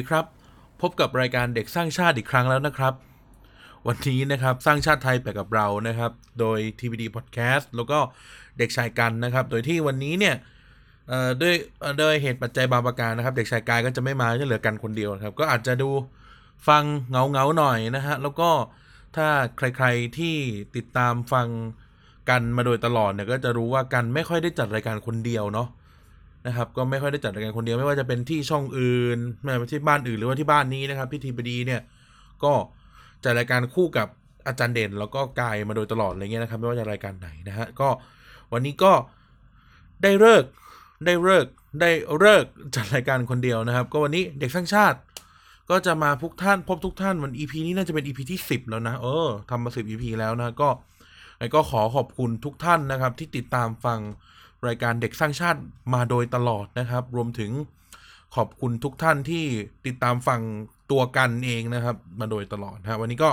วัสดีครับ พบกับรายการเด็กสร้างชาติอีกครั้งแล้วนะครับ วันนี้นะครับสร้างชาติไทยไปกับเรานะครับ โดย TVD Podcast แล้วก็เด็กชายกันนะครับ โดยที่วันนี้เนี่ยด้วยเอ่อด้วยเหตุปัจจัยบางประการนะครับ เด็กชายกายก็จะไม่มาจะเหลือกันคนเดียวครับ ก็อาจจะดูฟังเงาเงาหน่อยนะฮะแล้วก็ถ้าใครๆที่ติดตามฟังกันมาโดยตลอดเนี่ยก็จะรู้ว่ากันไม่ค่อยได้จัดรายการคนเดียวเนาะ นะครับก็ไม่ค่อยได้จัดรายการคนเดียวไม่ว่าจะเป็นที่ช่องอื่นไม่ว่าที่บ้านอื่นหรือว่าที่บ้านนี้นะครับพี่ทีบดีเนี่ยก็จัดรายการคู่กับอาจารย์เด่น แล้วก็กายมาโดยตลอดอะไรเงี้ยนะครับ ไม่ว่าจะรายการไหนนะฮะก็วันนี้ก็ได้เลิกได้เลิกได้เลิกจัดรายการคนเดียวนะครับ ก็วันนี้เด็กสร้างชาติ ก็จะมาพบท่านพบทุกท่านวัน EP นี้น่าจะเป็น EP ที่สิบแล้วนะเออทำมาสิบ EP แล้วนะก็ก็ขอขอบคุณทุกท่านนะครับ ที่ติดตามฟัง รายการเด็กสร้างชาติมาโดยตลอดนะครับ รวมถึงขอบคุณทุกท่านที่ติดตามฟังตัวกันเองนะครับ มาโดยตลอดนะวันนี้ก็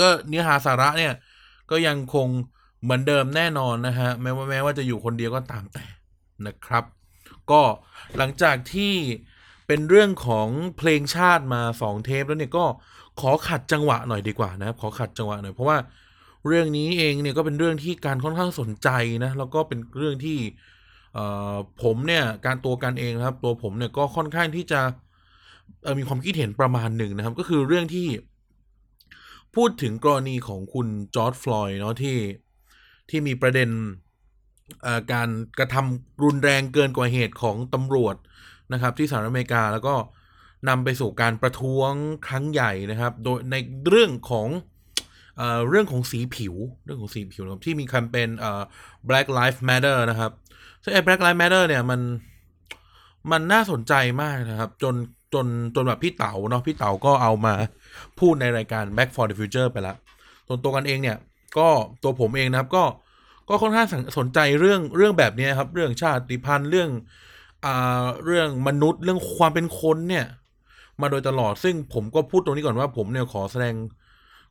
ก็เนื้อหาสาระเนี่ย ก็ยังคงเหมือนเดิมแน่นอนนะฮะแม้ว่าแม้ว่าจะอยู่คนเดียวก็ตามแต่นะครับ ก็หลังจากที่เป็นเรื่องของเพลงชาติมาสองเทปแล้วเนี่ยก็ขอขัดจังหวะหน่อยดีกว่านะครับ ขอขัดจังหวะหน่อยเพราะว่า เรื่องนี้เองเนี่ยก็เป็นเรื่องที่การค่อนข้างสนใจนะ แล้วก็เป็นเรื่องที่เอ่อผมเนี่ยการตัวกันเองนะครับ ตัวผมเนี่ยก็ค่อนข้างที่จะมีความคิดเห็นประมาณหนึ่งนะครับ ก็คือเรื่องที่พูดถึงกรณีของคุณจอร์ดฟลอยด์เนาะที่ที่มีประเด็นเอ่อการกระทำรุนแรงเกินกว่าเหตุของตำรวจนะครับ ที่สหรัฐอเมริกาแล้วก็นำไปสู่การประท้วงครั้งใหญ่นะครับ โดยในเรื่องของ เรื่องของสีผิวเรื่องของสีผิวนะครับที่มีแคมเปญ Black Lives Matter นะครับซึ่งไอ้ Black Lives Matter เนี่ยมันมันน่าสนใจมากนะครับ จนจนจนแบบพี่เต๋าเนาะพี่เต๋าก็เอามาพูดในรายการ Back for the Future ไปแล้วส่วนตัวกันเองเนี่ย ก็ตัวผมเองนะครับก็ก็ค่อนข้างสนใจเรื่องเรื่องแบบนี้ครับ เรื่องชาติพันธุ์เรื่องอ่าเรื่องมนุษย์เรื่องความเป็นคนเนี่ย มาโดยตลอดซึ่งผมก็พูดตรงนี้ก่อนว่าผมเนี่ยขอแสดง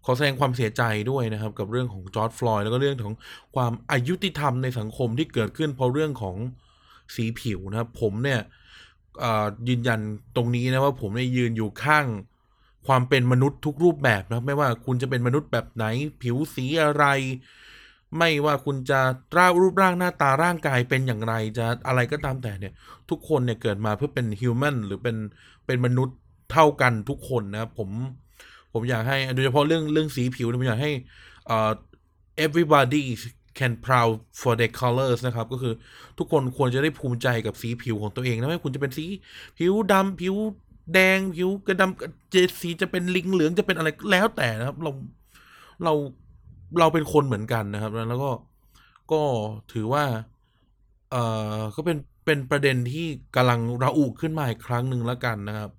ขอแสดงความเสียใจด้วยนะครับ กับเรื่องของจอร์ดฟลอยด์แล้วก็เรื่องของความอายุติธรรมในสังคมที่เกิดขึ้น เพราะเรื่องของสีผิวนะครับ ผมเนี่ยยืนยันตรงนี้นะว่าผมเนี่ยยืนอยู่ข้างความเป็นมนุษย์ทุกรูปแบบนะครับ ไม่ว่าคุณจะเป็นมนุษย์แบบไหน ผิวสีอะไร ไม่ว่าคุณจะร่างรูปร่างหน้าตาร่างกายเป็นอย่างไรจะอะไรก็ตามแต่เนี่ย ทุกคนเนี่ยเกิดมาเพื่อเป็นฮิวแมนหรือเป็นเป็นมนุษย์เท่ากันทุกคนนะครับผม ผมอยากให้โดยเฉพาะเรื่องเรื่องสีผิวผมอยากให้อ่อ everybody can proud for their colors นะครับ ก็คือทุกคนควรจะได้ภูมิใจกับสีผิวของตัวเองนะไม่ว่าคุณจะเป็นสีผิวดำผิวแดงผิวกระดำเจดสีจะเป็นลิงเหลืองจะเป็นอะไรแล้วแต่นะครับ เราเราเราเป็นคนเหมือนกันนะครับแล้วก็ก็ถือว่า เอ่อก็เป็นเป็นประเด็นที่กำลังระอุขึ้นมาอีกครั้งหนึ่งแล้วกันนะครับ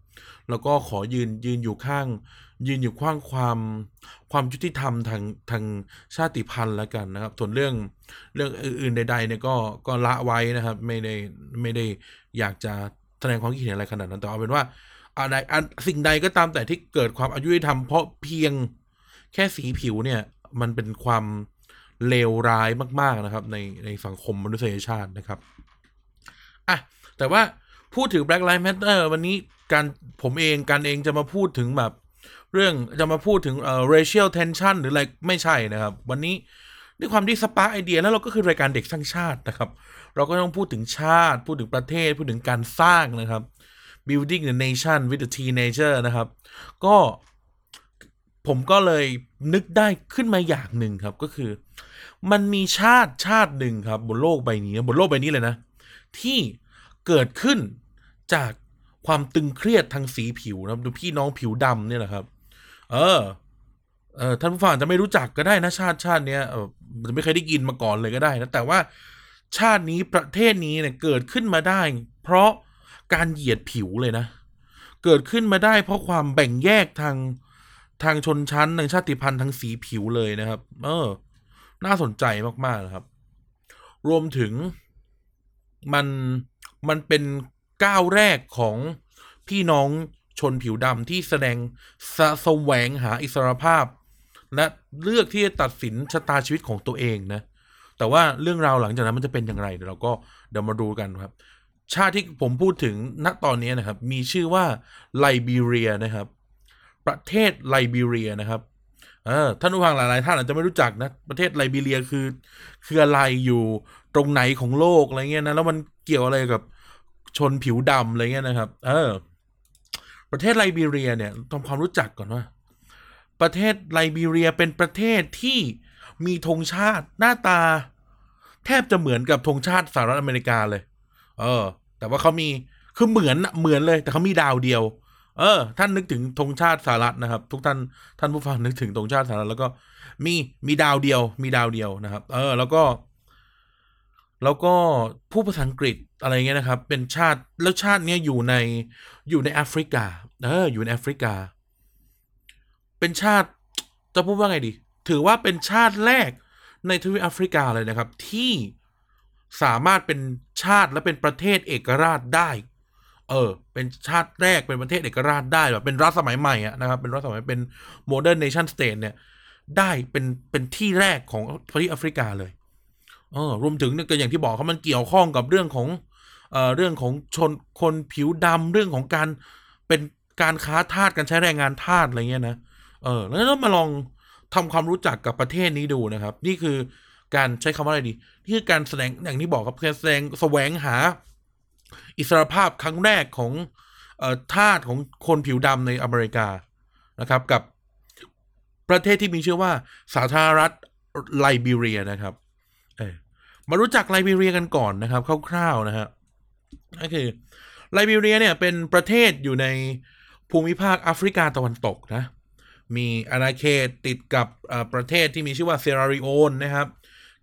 แล้วก็ขอยืนยืนอยู่ข้าง ยืนอยู่ข้างความความยุติธรรมทางทางชาติพันธุ์แล้วกันนะครับ ส่วนเรื่องเรื่องอื่นใดๆเนี่ยก็ก็ละไว้นะครับ ไม่ได้ไม่ได้อยากจะแสดงความคิดเห็นอะไรขนาดนั้นแต่เอาเป็นว่าอะไรสิ่งใดก็ตามแต่ที่เกิดความอายุติธรรมเพราะเพียงแค่สีผิวเนี่ย มันเป็นความเลวร้ายมากๆนะครับ ในในสังคมมนุษยชาตินะครับอะแต่ว่าพูดถึง Black Lives Matter วันนี้การผมเองกันเองจะมาพูดถึงแบบ เรื่องจะมาพูดถึงเอ่อ racial tension หรืออะไรไม่ใช่นะครับ วันนี้ด้วยความที่สปาไอเดียแล้วเราก็คือรายการเด็กสร้างชาตินะครับ เราก็ต้องพูดถึงชาติ พูดถึงประเทศ พูดถึงการสร้างนะครับ building the nation with the teenager นะครับ ก็ผมก็เลยนึกได้ขึ้นมาอย่างหนึ่งครับก็คือ มันมีชาติชาติหนึ่งครับบนโลกใบนี้บนโลกใบนี้เลยนะ ที่เกิดขึ้นจากความตึงเครียดทางสีผิวนะครับดูพี่น้องผิวดำเนี่ยแหละครับ เออ เออท่านผู้ฟังจจะไม่รู้จักก็ได้นะชาติชาติเนี้ยเออจะไม่เคยได้ยินมาก่อนเลยก็ได้นะ แต่ว่าชาตินี้ประเทศนี้เนี่ยเกิดขึ้นมาได้ เพราะการเหยียดผิวเลยนะ เกิดขึ้นมาได้เพราะความแบ่งแยกทางทางชนชั้นทางชาติพันธุ์ทางสีผิวเลยนะครับ เออ น่าสนใจมากๆนะครับ รวมถึงมันมันเป็นก้าวแรกของพี่น้อง ชนผิวดำที่แสดงสะแสวงหาอิสรภาพ และเลือกที่จะตัดสินชะตาชีวิตของตัวเองนะ แต่ว่าเรื่องราวหลังจากนั้นมันจะเป็นอย่างไรเดี๋ยวเราก็เดี๋ยวมาดูกันครับ ชาติที่ผมพูดถึงณตอนนี้นะครับ มีชื่อว่าไลบีเรียนะครับ ประเทศไลบีเรียนะครับเออท่านผู้ฟังหลายๆท่านอาจจะไม่รู้จักนะ ประเทศไลบีเรียคือ คืออะไรอยู่ตรงไหนของโลกอะไรเงี้ยนะแล้วมันเกี่ยวอะไรกับชนผิวดำอะไรเงี้ยนะครับ เออ ประเทศไลบีเรียเนี่ยทำความรู้จักก่อนว่า ประเทศไลบีเรียเป็นประเทศที่มีธงชาติหน้าตา แทบจะเหมือนกับธงชาติสหรัฐอเมริกาเลย เออ แต่ว่าเขามีคือเหมือนเหมือนเลย แต่เขามีดาวเดียว เออ ท่านนึกถึงธงชาติสหรัฐนะครับ ทุกท่านท่านผู้ฟังนึกถึงธงชาติสหรัฐแล้วก็มีมีดาวเดียว มีดาวเดียวนะครับ เออ แล้วก็ แล้วก็ผู้ภาษาอังกฤษอะไรเงี้ยนะครับ เป็นชาติแล้วชาติเนี้ยอยู่ในอยู่ในแอฟริกาเอออยู่ในแอฟริกา เป็นชาติจะพูดว่าไงดี ถือว่าเป็นชาติแรกในทวีปแอฟริกาเลยนะครับ ที่สามารถเป็นชาติและเป็นประเทศเอกราชได้ เออ เป็นชาติแรกเป็นประเทศเอกราชได้แบบเป็นรัฐสมัยใหม่อะนะครับ เป็นรัฐสมัยเป็น modern nation state เนี่ย ได้เป็นเป็นที่แรกของทวีปแอฟริกาเลย เออรวมถึงเนี่ยก็อย่างที่บอกเขามันเกี่ยวข้องกับเรื่องของเอ่อเรื่องของชนคนผิวดำเรื่องของการเป็นการค้าทาสการใช้แรงงานทาสอะไรเงี้ยนะเออแล้วก็มาลองทำความรู้จักกับประเทศนี้ดูนะครับ นี่คือการใช้คำว่าอะไรดีนี่คือการแสดงอย่างที่บอกครับการแสดงแสวงหา อิสรภาพครั้งแรกของเอ่อทาสของคนผิวดำในอเมริกานะครับกับประเทศที่มีชื่อว่าสาธารณรัฐไลบีเรียนะครับ มารู้จักไลบีเรียกันก่อนนะครับคร่าวๆนะฮะก็คือไลบีเรียเนี่ยเป็นประเทศอยู่ในภูมิภาคแอฟริกาตะวันตกนะมีอาณาเขตติดกับประเทศที่มีชื่อว่าเซียร์ราลีโอนนะครับ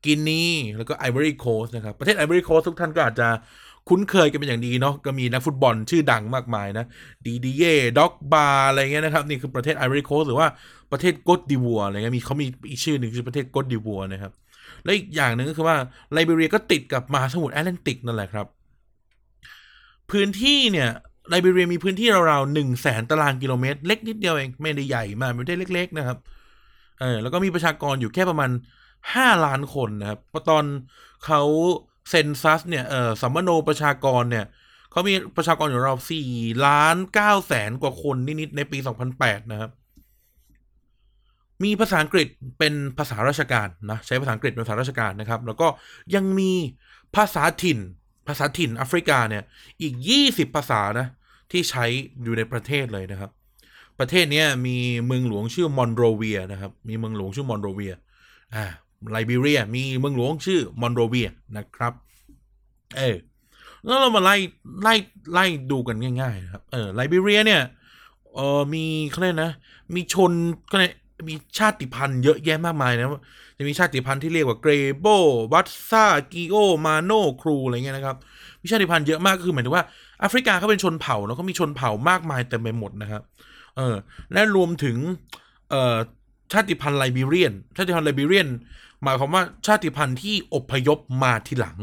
กินี แล้วก็ไอ o อรี่โคสนะครับ ประเทศไอ o อรี่โคสทุกท่านก็อาจจะคุ้นเคยกันเป็นอย่างดีเนาะก็มีนักฟุตบอลชื่อดังมากมายนะดีดีเย่ดร็อกบาอะไรเงี้ยนะครับ นี่คือประเทศไอ o อรี่โคสหรือว่าประเทศก t ดิวัวอะไรเงี้ยมีเขามีอีกชื่อหนึ่งคือประเทศก t ดิวัวนะครับ และอีกอย่างหนึ่งก็คือว่าไลบีเรียก็ติดกับมหาสมุทรแอตแลนติกนั่นแหละครับ พื้นที่เนี่ยไลบีเรียมีพื้นที่ราวๆหนึ่งแสนตารางกิโลเมตร เล็กนิดเดียวเองไม่ได้ใหญ่มากเป็นประเทศเล็ก ๆ นะครับเออแล้วก็มีประชากรอยู่แค่ประมาณห้าล้านคนนะครับพอตอนเขา census เนี่ยเออสำมะโนประชากรเนี่ยเขามีประชากรอยู่ราวสี่ล้านเก้าแสนกว่าคนนิดๆในปีสองพันแปดนะครับ มีภาษาอังกฤษเป็นภาษาราชการนะใช้ภาษาอังกฤษเป็นภาษาราชการนะครับ แล้วก็ยังมีภาษาถิ่น ภาษาถิ่นแอฟริกาเนี่ยอีกยี่สิบภาษานะที่ใช้อยู่ในประเทศเลยนะครับ ประเทศนี้มีเมืองหลวงชื่อมอนโรเวียนะครับมีเมืองหลวงชื่อมอนโรเวียอ่าไลบีเรียมีเมืองหลวงชื่อมอนโรเวียนะครับ เออแล้วเรามาไล่ไล่ไล่ดูกันง่ายๆนะครับเออไลบีเรียเนี่ยเออมีเขาเรียกนะ มีชนก็เลย มีชาติพันธุ์เยอะแยะมากมายนะจะมีชาติพันธุ์ที่เรียกว่าเกรโบวัตซากิโอมาโนครูอะไรเงี้ยนะครับมีชาติพันธุ์เยอะมากคือหมายถึงว่าแอฟริกาเขาเป็นชนเผ่าแล้วก็มีชนเผ่ามากมายเต็มไปหมดนะครับเออและรวมถึงเอ่อชาติพันธุ์ไลบีเรียน ชาติพันธุ์ไลบีเรียนหมายความว่าชาติพันธุ์ที่อพยพมาทีหลัง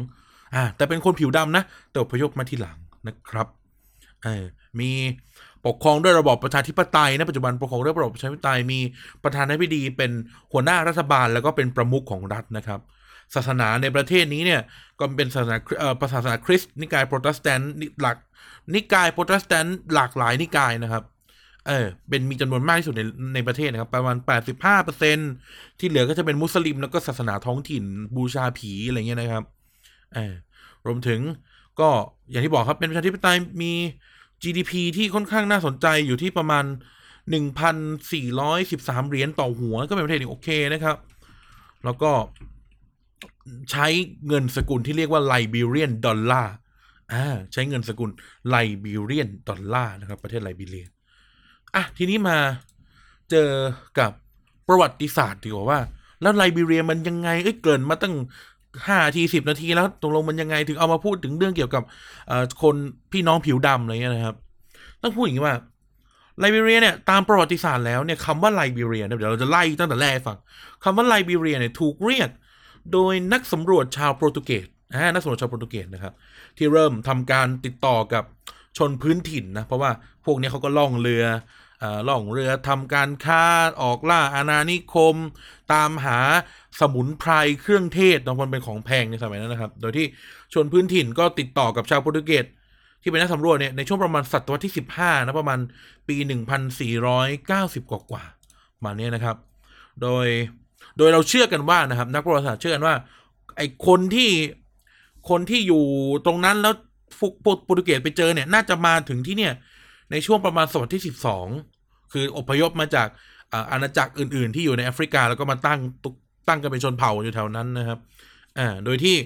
อ่าแต่เป็นคนผิวดำนะ แต่อพยพมาทีหลังนะครับเออมี ปกครองด้วยระบอบประชาธิปไตยนะปัจจุบันปกครองด้วยระบอบประชาธิปไตยมีประธานาธิบดีเป็นหัวหน้ารัฐบาลแล้วก็เป็นประมุขของรัฐนะครับ ศาสนาในประเทศนี้เนี่ยก็เป็นศาสนาเอ่อศาสนาคริสต์นิกายโปรเตสแตนต์หลัก นิกายโปรเตสแตนต์หลากหลายนิกายนะครับเออเป็นมีจำนวนมากที่สุดในในประเทศนะครับ ประมาณ 85%ที่เหลือก็จะเป็นมุสลิมแล้วก็ศาสนาท้องถิ่นบูชาผีอะไรเงี้ยนะครับเออรวมถึงก็อย่างที่บอกครับเป็นประชาธิปไตยมี GDP ที่ค่อนข้างน่าสนใจอยู่ที่ประมาณ 1,413 เหรียญต่อหัวก็เป็นประเทศที่โอเคนะครับ แล้วก็ใช้เงินสกุลที่เรียกว่าไลบีเรียนดอลลาร์อ่าใช้เงินสกุลLiberian dollar นะครับ ประเทศไลบีเรียอะทีนี้มาเจอกับประวัติศาสตร์ดีกว่าว่า แล้วไลบีเรียมันยังไง เอ้ยเกริ่นมาตั้ง ห้าทีสิบนาทีแล้วตกลงมันยังไงถึงเอามาพูดถึงเรื่องเกี่ยวกับคนพี่น้องผิวดำอะไรเงี้ยนะครับ ต้องพูดอย่างนี้ว่าไลบีเรียเนี่ยตามประวัติศาสตร์แล้วเนี่ยคำว่าไลบีเรียเนี่ยเดี๋ยวเราจะไล่ตั้งแต่แรกฟังคำว่าไลบีเรียเนี่ยถูกเรียกโดยนักสำรวจชาวโปรตุเกสอ่านักสำรวจชาวโปรตุเกสนะครับ ที่เริ่มทำการติดต่อกับชนพื้นถิ่นนะ เพราะว่าพวกนี้เขาก็ล่องเรือ ล่องเรือทำการค้าออกล่าอาณานิคม ตามหาสมุนไพรเครื่องเทศเนาะมันเป็นของแพงในสมัยนั้นนะครับ โดยที่ชนพื้นถิ่นก็ติดต่อกับชาวโปรตุเกสที่เป็นนักสำรวจเนี่ยในช่วงประมาณศตวรรษที่ 15นะประมาณปี 1490 กว่ากว่ามาเนี้ยนะครับ โดยโดยเราเชื่อกันว่านะครับ นักประวัติศาสตร์เชื่อกันว่าไอ้คนที่คนที่อยู่ตรงนั้นแล้วพวกพวกโปรตุเกสไปเจอเนี่ย น่าจะมาถึงที่เนี่ย ในช่วงประมาณศตวรรษที่ 12 คืออพยพมาจากอาณาจักรอื่น ๆ ที่อยู่ในแอฟริกา แล้วก็มาตั้งตั้งกันเป็นชนเผ่าอยู่แถวนั้นนะครับอ่าโดยที่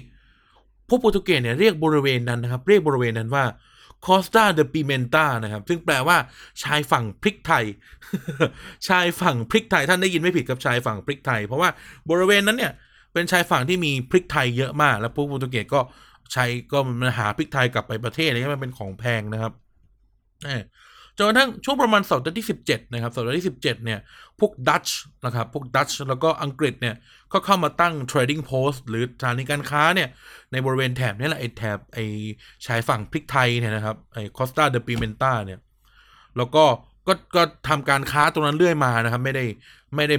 พวกโปรตุเกสเนี่ยเรียกบริเวณนั้นนะครับ เรียกบริเวณนั้นว่า Costa de Pimenta นะครับ ซึ่งแปลว่าชายฝั่งพริกไทย ชายฝั่งพริกไทย ท่านได้ยินไม่ผิดกับชายฝั่งพริกไทย เพราะว่าบริเวณนั้นเนี่ย เป็นชายฝั่งที่มีพริกไทยเยอะมาก แล้วพวกโปรตุเกสก็ใช้ก็มันหาพริกไทยกลับไปประเทศอะไรเงี้ยมันเป็นของแพงนะครับ จนกระทั่งช่วงประมาณศตวรรษที่ 17 นะครับศตวรรษที่ 17 เนี่ย พวกดัตช์นะครับ พวกดัตช์แล้วก็อังกฤษเนี่ย ก็เข้ามาตั้ง trading post หรือสถานีการค้าเนี่ย ในบริเวณแถบนี้แหละไอ้แถบไอ้ชายฝั่งพริกไทยเนี่ยนะครับ ไอ้คอสตาเดปิเมนตาเนี่ย แล้วก็ก็ก็ทำการค้าตรงนั้นเรื่อยมานะครับ ไม่ได้ไม่ได้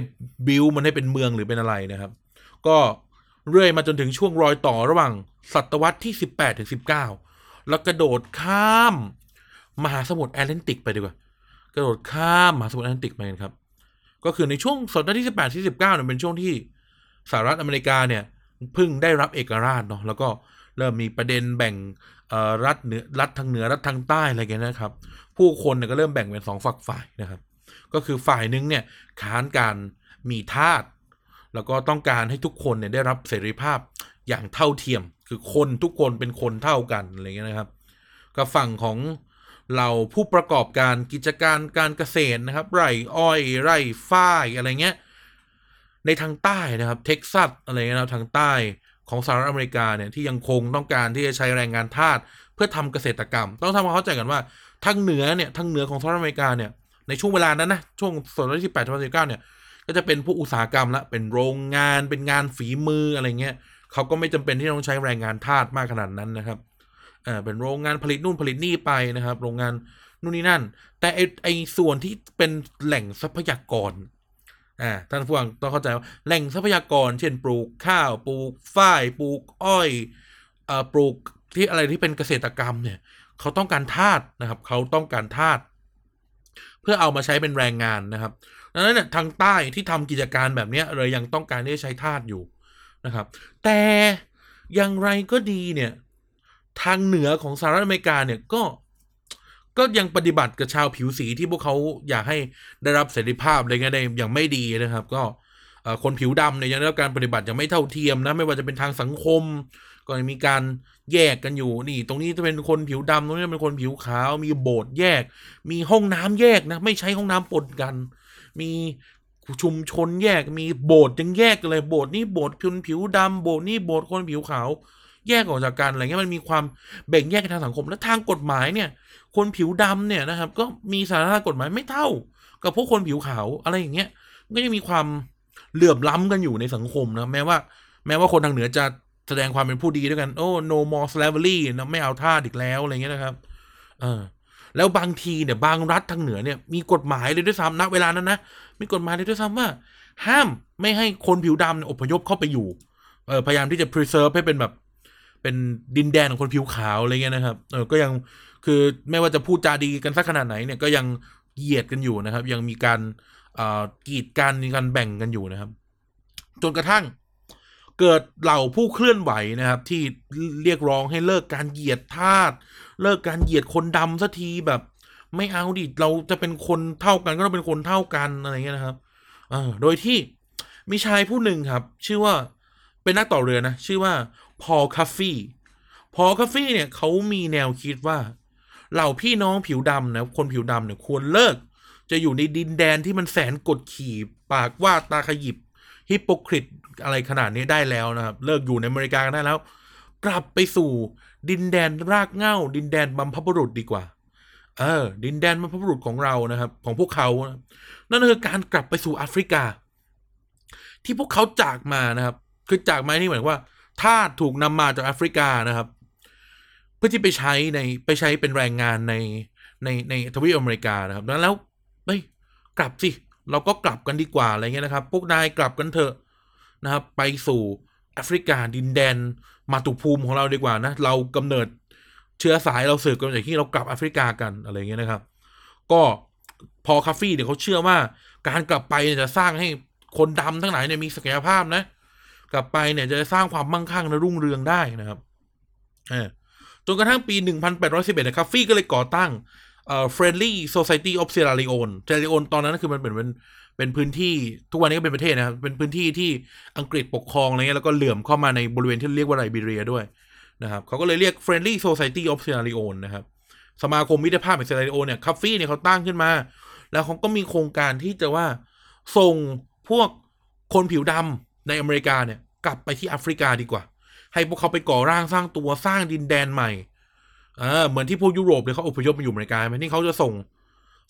บิวมันให้เป็นเมืองหรือเป็นอะไรนะครับ ก็เรื่อยมาจนถึงช่วงรอยต่อระหว่างศตวรรษที่ 18ถึง19 แล้วกระโดดข้าม มหาสมุทรแอตแลนติกไปดีกว่ากระโดดข้ามมหาสมุทรแอตแลนติกไปกันครับ ก็คือในช่วงศตวรรษที่ 18 ที่ 19เนี่ยเป็นช่วงที่สหรัฐอเมริกาเนี่ยเพิ่งได้รับเอกราชเนาะแล้วก็เริ่มมีประเด็นแบ่งรัฐเหนือรัฐทางเหนือรัฐทางใต้อะไรกันนะครับ ผู้คนเนี่ยก็เริ่มแบ่งเป็นสองฝักฝ่ายนะครับ ก็คือฝ่ายหนึ่งเนี่ยค้านการมีทาสแล้วก็ต้องการให้ทุกคนเนี่ยได้รับเสรีภาพอย่างเท่าเทียม คือคนทุกคนเป็นคนเท่ากันอะไรเงี้ยนะครับ กับฝั่งของ เราผู้ประกอบการกิจการการเกษตรนะครับ ไร่อ้อย ไร่ฝ้ายอะไรเงี้ย ในทางใต้นะครับเท็กซัสอะไรเงี้ยนะครับทางใต้ของสหรัฐอเมริกาเนี่ยที่ยังคงต้องการที่จะใช้แรงงานทาสเพื่อทำเกษตรกรรม ต้องทำความเข้าใจกันว่าทางเหนือเนี่ยทางเหนือของสหรัฐอเมริกาเนี่ยในช่วงเวลานั้นนะช่วงศตวรรษที่8ถึง19เนี่ยก็จะเป็นพวกอุตสาหกรรมละเป็นโรงงานเป็นงานฝีมืออะไรเงี้ยเขาก็ไม่จำเป็นที่ต้องใช้แรงงานทาสมากขนาดนั้นนะครับ ออเป็นโรงงานผลิตนู่นผลิตนี่ไปนะครับ โรงงานนู่นนี่นั่น แต่ไอไอส่วนที่เป็นแหล่งทรัพยากรอ่าท่านผู้ฟังต้องเข้าใจว่าแหล่งทรัพยากร เช่นปลูกข้าวปลูกฝ้ายปลูกอ้อยอ่อปลูกที่อะไรที่เป็นเกษตรกรรมเนี่ยเขาต้องการทาสนะครับ เขาต้องการทาสเพื่อเอามาใช้เป็นแรงงานนะครับดังนั้นเนี่ยทางใต้ที่ทำกิจการแบบนี้เลยยังต้องการที่จะใช้ทาสอยู่นะครับ แต่อย่างไรก็ดีเนี่ย ทางเหนือของสหรัฐอเมริกาเนี่ยก็ก็ยังปฏิบัติกับชาวผิวสีที่พวกเขาอยากให้ได้รับเสรีภาพอะไรเงี้ยได้อย่างไม่ดีนะครับ ก็คนผิวดำเนี่ยยังได้รับการปฏิบัติอย่างไม่เท่าเทียมนะไม่ว่าจะเป็นทางสังคม ก็ยังมีการแยกกันอยู่นี่ ตรงนี้จะเป็นคนผิวดำตรงนี้เป็นคนผิวขาว มีโบสถ์แยก มีห้องน้ำแยกนะไม่ใช้ห้องน้ำปนกัน มีชุมชนแยกมีโบสถ์ยังแยกกันเลยโบสถ์นี่โบสถ์คนผิวดำโบสถ์นี่โบสถ์คนผิวขาว แยกออกจากกันอะไรเงี้ยมันมีความแบ่งแยกกันทางสังคมและทางกฎหมายเนี่ย คนผิวดำเนี่ยนะครับ ก็มีสาระกฎหมายไม่เท่า กับพวกคนผิวขาวอะไรอย่างเงี้ยก็ยังมีความเหลื่อมล้ำกันอยู่ในสังคมนะแม้ว่า แม้ว่าคนทางเหนือจะแสดงความเป็นผู้ดีด้วยกันโอ้ no more slavery นะไม่เอาท่าสอีกแล้วอะไรเงี้ยนะครับเออแล้วบางทีเนี่ยบางรัฐทางเหนือเนี่ยมีกฎหมายเลยด้วยซ้ำณเวลานั้นนะมีกฎหมายเลยด้วยซ้ำว่า ห้ามไม่ให้คนผิวดำเนี่ยอพยพเข้าไปอยู่เออพยายามที่จะ preserve ให้เป็นแบบ เป็นดินแดนของคนผิวขาวอะไรเงี้ยนะครับเออก็ยังคือไม่ว่าจะพูดจาดีกันสักขนาดไหนเนี่ยก็ยังเหยียดกันอยู่นะครับ ยังมีการเอ่อกีดกันมีการแบ่งกันอยู่นะครับ จนกระทั่งเกิดเหล่าผู้เคลื่อนไหวนะครับ ที่เรียกร้องให้เลิกการเหยียดทาสเลิกการเหยียดคนดำสักทีแบบ ไม่เอาดิเราจะเป็นคนเท่ากันก็ต้องเป็นคนเท่ากันอะไรเงี้ยนะครับอโดยที่มีชายผู้หนึ่งครับ ชื่อว่าเป็นนักต่อเรือนะ ชื่อว่า Paul Cuffee Paul Cuffee เนี่ยเขามีแนวคิดว่าเหล่าพี่น้องผิวดำนะคนผิวดำเนี่ยควรเลิก จะอยู่ในดินแดนที่มันแสนกดขี่ปากว่าตาขยิบ hypocrite อะไรขนาดนี้ได้แล้วนะครับ เลิกอยู่ในอเมริกากันได้แล้ว กลับไปสู่ดินแดนรากเหง้า ดินแดนบรรพบุรุษดีกว่า เออ ดินแดนบัมพบุรุษของเรานะครับ ของพวกเขานะนั่นคือการกลับไปสู่แอฟริกา ที่พวกเขาจากมานะครับ คือจากมาที่หมายควา มว่าทาสถูกนำมาจากแอฟริกานะครับ เพื่อที่ไปใช้ในไปใช้เป็นแรงงานในในในทวีปอเมริกานะครับนั้นแล้วเฮ้ยกลับสิ เราก็กลับกันดีกว่าอะไรเงี้ยนะครับ พวกนายกลับกันเถอะนะครับ ไปสู่แอฟริกาดินแดนมาตุภูมิของเราดีกว่านะ เรากำเนิดเชื้อสายเราสืบกันจากที่เรากลับแอฟริกากันอะไรเงี้ยนะครับ ก็พอคาฟี่เนี่ยเขาเชื่อว่า การกลับไปเนี่ยจะสร้างให้คนดำทั้งหลายเนี่ยมีศักยภาพนะ กลับไปเนี่ยจะสร้างความมั่งคั่งและรุ่งเรืองได้นะครับจนกระทั่งปี 1811นี่ยคาฟี่ก็เลยก่อตั้งเอ่อ Friendly Society of Sierra Leone Sierra Leone ตอนนั้นคือมันเป็นเป็นเป็นพื้นที่ทุกวันนี้ก็เป็นประเทศนะครับ เป็นพื้นที่ที่อังกฤษปกครองอะไรเงี้ยแล้วก็เหลื่อมเข้ามาในบริเวณที่เรียกว่าไลบีเรียด้วยนะครับเขาก็เลยเรียก Friendly Society of Sierra Leone นะครับสมาคมมิตรภาพแห่งเซราโอเนี่ยคาฟี่เนี่ยเขาตั้งขึ้นมา แล้วเขาก็มีโครงการที่จะว่าส่งพวกคนผิวดำ ในอเมริกาเนี่ยกลับไปที่แอฟริกาดีกว่า ให้พวกเขาไปก่อร่างสร้างตัวสร้างดินแดนใหม่เออเหมือนที่พวกยุโรปเนี่ยเขาอพยพมาอยู่อเมริกาไหมนี่เขาจะส่ง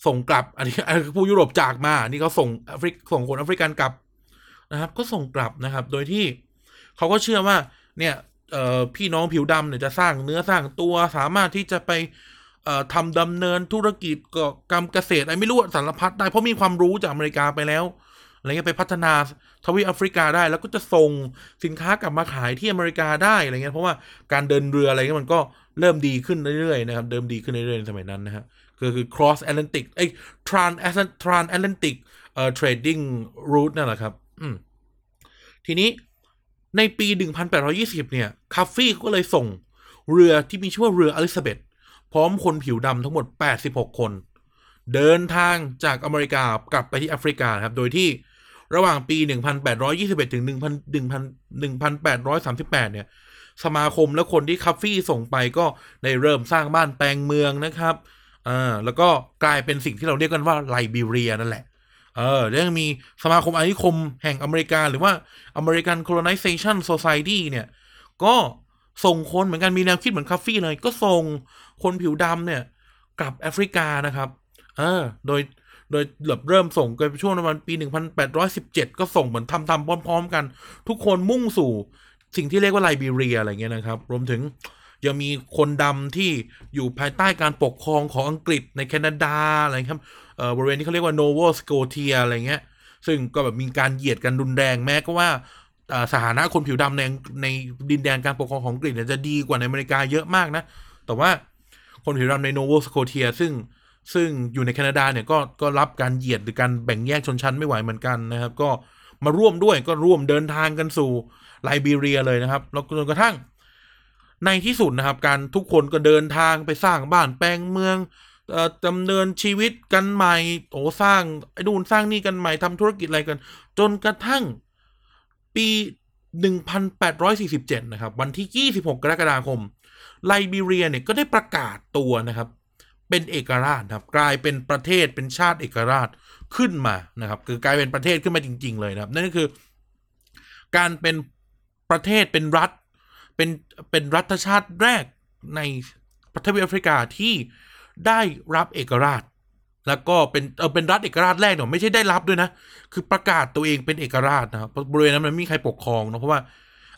ส่งกลับ อันนี้อันนี้ยุโรปจากมา นี่เขาส่งแอฟริกส่งคนแอฟริกันกลับนะครับ ก็ส่งกลับนะครับ โดยที่เขาก็เชื่อว่าเนี่ยเอ่อพี่น้องผิวดำเนี่ยจะสร้างเนื้อสร้างตัวสามารถที่จะไปเอ่อทำดำเนินธุรกิจก็กรรมเกษตรอะไรไม่รู้สารพัดได้เพราะมีความรู้จากอเมริกาไปแล้วอะไรเงี้ยไปพัฒนา ทวีปแอฟริกาได้ แล้วก็จะส่งสินค้ากลับมาขายที่อเมริกาได้อะไรเงี้ยเพราะว่าการเดินเรืออะไรเงี้ยมันก็เริ่มดีขึ้นเรื่อยๆนะครับเดิมดีขึ้นเรื่อยๆในสมัยนั้นนะฮะก็คือ cross Atlantic ไอ้ trans trans Atlantic เอ่อ trading route นั่นแหละครับอืมทีนี้ในปี 1820 เนี่ย คาฟี่ก็เลยส่งเรือที่มีชื่อว่าเรืออลิซาเบธพร้อมคนผิวดำทั้งหมด 86 คน เดินทางจากอเมริกากลับไปที่แอฟริกาครับ โดยที่ ระหว่างปี 1821 ถึง1,000 1838 เนี่ย สมาคมและคนที่คัฟฟี่ส่งไปก็ได้เริ่มสร้างบ้านแปลงเมืองนะครับอ่าแล้วก็กลายเป็นสิ่งที่เราเรียกกันว่าไลบีเรียนั่นแหละเออแล้วยังมีสมาคมอาณานิคมแห่งอเมริกา หรือว่า American Colonization Society เนี่ย ก็ส่งคนเหมือนกันมีแนวคิดเหมือนคัฟฟี่เลย ก็ส่งคนผิวดำเนี่ย กลับแอฟริกานะครับ เออ โดย โดยเริ่มส่งกันช่วงประมาณปี 1817 ก็ส่งเหมือนทำทำพร้อม ๆ กัน ทุกคนมุ่งสู่สิ่งที่เรียกว่าไลบีเรียอะไรเงี้ยนะครับ รวมถึงยังมีคนดำที่อยู่ภายใต้การปกครองของอังกฤษในแคนาดาอะไรครับเอ่อบริเวณที่เขาเรียกว่าโนวาสโกเชียอะไรเงี้ย ซึ่งก็แบบมีการเหยียดกันรุนแรงแม้ก็ว่าสถานะคนผิวดำในในดินแดนการปกครองของอังกฤษจะดีกว่าในอเมริกาเยอะมากนะ แต่ว่าคนผิวดำในโนวาสโกเชียซึ่ง ซึ่งอยู่ในแคนาดาเนี่ยก็ก็รับการเหยียดหรือการแบ่งแยกชนชั้นไม่ไหวเหมือนกันนะครับ ก็มาร่วมด้วยก็ร่วมเดินทางกันสู่ไลบีเรียเลยนะครับแล้วจนกระทั่ง ในที่สุดนะครับ การทุกคนก็เดินทางไปสร้างบ้านแปลงเมืองดำเนินชีวิตกันใหม่โอ้สร้างไอ้ดูนสร้างนี่กันใหม่ทำธุรกิจอะไรกัน จนกระทั่งปี 1847 นะครับ วันที่ 26 กรกฎาคม ไลบีเรียเนี่ยก็ได้ประกาศตัวนะครับ เป็นเอกราชนะครับกลายเป็นประเทศเป็นชาติเอกราชขึ้นมานะครับ คือกลายเป็นประเทศขึ้นมาจริง ๆ เลยนะครับ นั่นก็คือ การเป็นประเทศเป็นรัฐ เป็นเป็นรัฐชาติแรกในประเทศแอฟริกาที่ได้รับเอกราช แล้วก็เป็นเออเป็นรัฐเอกราชแรกเนี่ยไม่ใช่ได้รับด้วยนะ คือประกาศตัวเองเป็นเอกราชนะครับบริเวณนั้นมันไม่มีใครปกครองนะเพราะว่า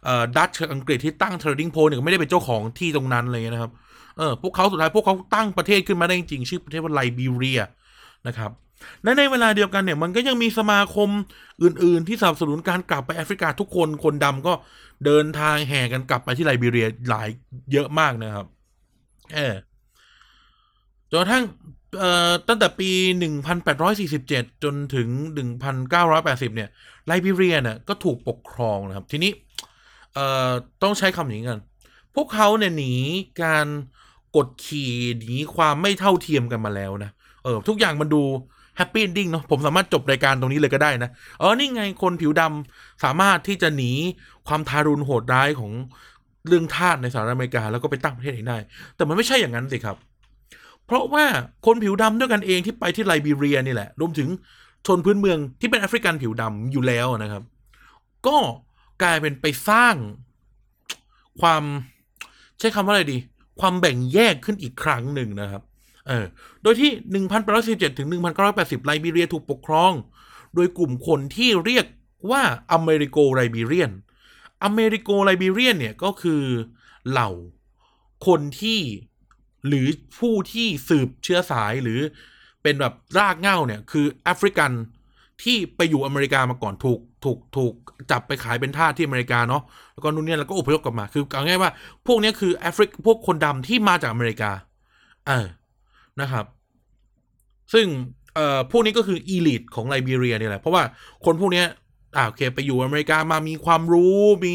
เอ่อดัตช์อังกฤษที่ตั้งเทรดดิ้งโพเนี่ยไม่ได้เป็นเจ้าของที่ตรงนั้นเลยนะครับเเออพวกเขาสุดท้ายพวกเขาตั้งประเทศขึ้นมาได้จริงชื่อประเทศว่าไลบีเรียนะครับและในเวลาเดียวกันเนี่ยมันก็ยังมีสมาคมอื่น ๆ ที่สนับสนุนการกลับไปแอฟริกาทุกคนคนดำก็เดินทางแห่กันกลับไปที่ไลบีเรียหลายเยอะมากนะครับเออจนกระทั่งเอ่อตั้งแต่ปี 1847 จนถึง 1980 เนี่ย ไลบีเรียเนี่ยก็ถูกปกครองนะครับ ทีนี้เอ่อต้องใช้คำอย่างนี้กัน พวกเขาเนี่ยหนีการ กดขี่หนีความไม่เท่าเทียมกันมาแล้วนะเออทุกอย่างมันดูแฮปปี้ e อนดิ้งเนาะผมสามารถจบรายการตรงนี้เลยก็ได้นะเออนี่ไงคนผิวดำสามารถที่จะหนีความทารุณโหดร้ายของเรื่องทาสในสหรัฐอเมริกาแล้วก็ไปตั้งประเทศเองได้ แต่มันไม่ใช่อย่างนั้นสิครับ เพราะว่าคนผิวดำด้วยกันเองที่ไปที่ไลบีเรียนี่แหละ รวมถึงชนพื้นเมืองที่เป็นแอฟริกันผิวดำอยู่แล้วนะครับ ก็กลายเป็นไปสร้างความใช้คำว่าอะไรดี ความแบ่งแยกขึ้นอีกครั้งหนึ่งนะครับเออโดยที่ 1817 ถึง 1980 ไลบีเรียถูกปกครอง โดยกลุ่มคนที่เรียกว่าอเมริโกไลบีเรียน อเมริโกไลบีเรียนเนี่ยก็คือเหล่าคนที่หรือผู้ที่สืบเชื้อสายหรือเป็นแบบรากเง้าเนี่ย คือแอฟริกันที่ไปอยู่อเมริกามาก่อนถูก ถูกถูกจับไปขายเป็นทาสที่อเมริกาเนาะแล้วก็นู่นเนี่ยแล้วก็อพยพกลับมาคือเอาง่ายว่า พวกนี้คือแอฟริกพวกคนดำที่มาจากอเมริกาเออนะครับ ซึ่งเอ่อพวกนี้ก็คืออีลิทของไลบีเรียเนี่ยแหละเพราะว่าคนพวกนี้อ่าโอเค ไปอยู่อเมริกามามีความรู้มี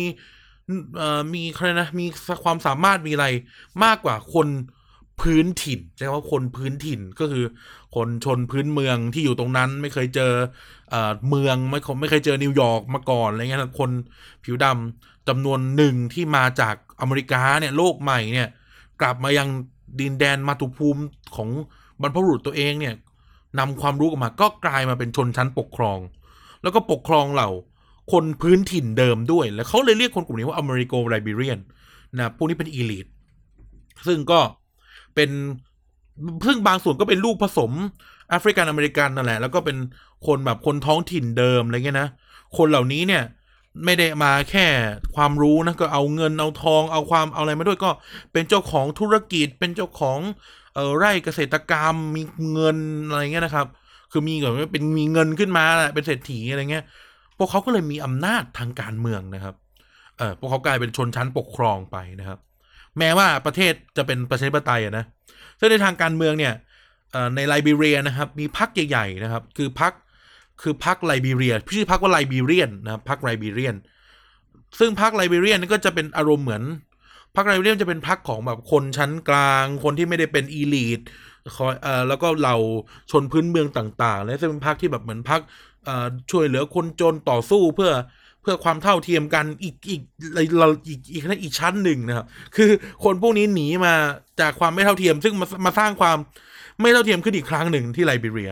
เอ่อมีใครนะมีความสามารถมีอะไรมากกว่าคนพื้นถิ่นใช่ไหมว่าคนพื้นถิ่นก็คือ คนชนพื้นเมืองที่อยู่ตรงนั้นไม่เคยเจอ เมืองไม่เคยไม่เคยเจอนิวยอร์กมาก่อนอะไรเงี้ยคนผิวดำจำนวนหนึ่งที่มาจากอเมริกาเนี่ยโลกใหม่เนี่ย กลับมายังดินแดนมาตุภูมิของบรรพบุรุษตัวเองเนี่ยนำความรู้ออกมาก็กลายมาเป็นชนชั้นปกครอง แล้วก็ปกครองเหล่าคนพื้นถิ่นเดิมด้วย แล้วเขาเลยเรียกคนกลุ่มนี้ว่า Americo-Liberian นะพวกนี้เป็น eliteซึ่งก็เป็นซึ่งบางส่วนก็เป็นลูกผสม แอฟริกันอเมริกันนั่นแหละ แล้วก็เป็นคนแบบคนท้องถิ่นเดิมอะไรเงี้ยนะ คนเหล่านี้เนี่ยไม่ได้มาแค่ความรู้นะก็เอาเงินเอาทองเอาความเอาอะไรมาด้วยก็เป็นเจ้าของธุรกิจเป็นเจ้าของเออไร่เกษตรกรรมมีเงินอะไรเงี้ยนะครับ คือมีแบบว่าเป็นมีเงินขึ้นมาแหละเป็นเศรษฐีอะไรเงี้ยพวกเขาก็เลยมีอำนาจทางการเมืองนะครับเออพวกเขากลายเป็นชนชั้นปกครองไปนะครับ แม้ว่าประเทศจะเป็นประชาธิปไตยนะซึ่งในทางการเมืองเนี่ย ในไลบีเรียนะครับ มีพรรคใหญ่ๆนะครับ คือพรรคคือพรรคไลบีเรียชื่อพรรคว่าไลบีเรียนนะครับพรรคไลบีเรียน ซึ่งพรรคไลบีเรียนก็จะเป็นอารมณ์เหมือนพรรคไลบีเรียนจะเป็นพรรคของแบบคนชั้นกลาง คนที่ไม่ได้เป็นอีลีทคอยเอ่อแล้วก็เหล่าชนพื้นเมืองต่างๆและจะเป็นพรรคที่แบบเหมือนพรรคเอ่อช่วยเหลือคนจนต่อสู้เพื่อเพื่อความเท่าเทียมกันอีกอีกเราอีกอีกอีกชั้นหนึ่งนะครับ คือคนพวกนี้หนีมาจากความไม่เท่าเทียม ซึ่งมามาสร้างความ ไม่เท่าเทียมขึ้นอีกครั้งหนึ่งที่ไลบีเรีย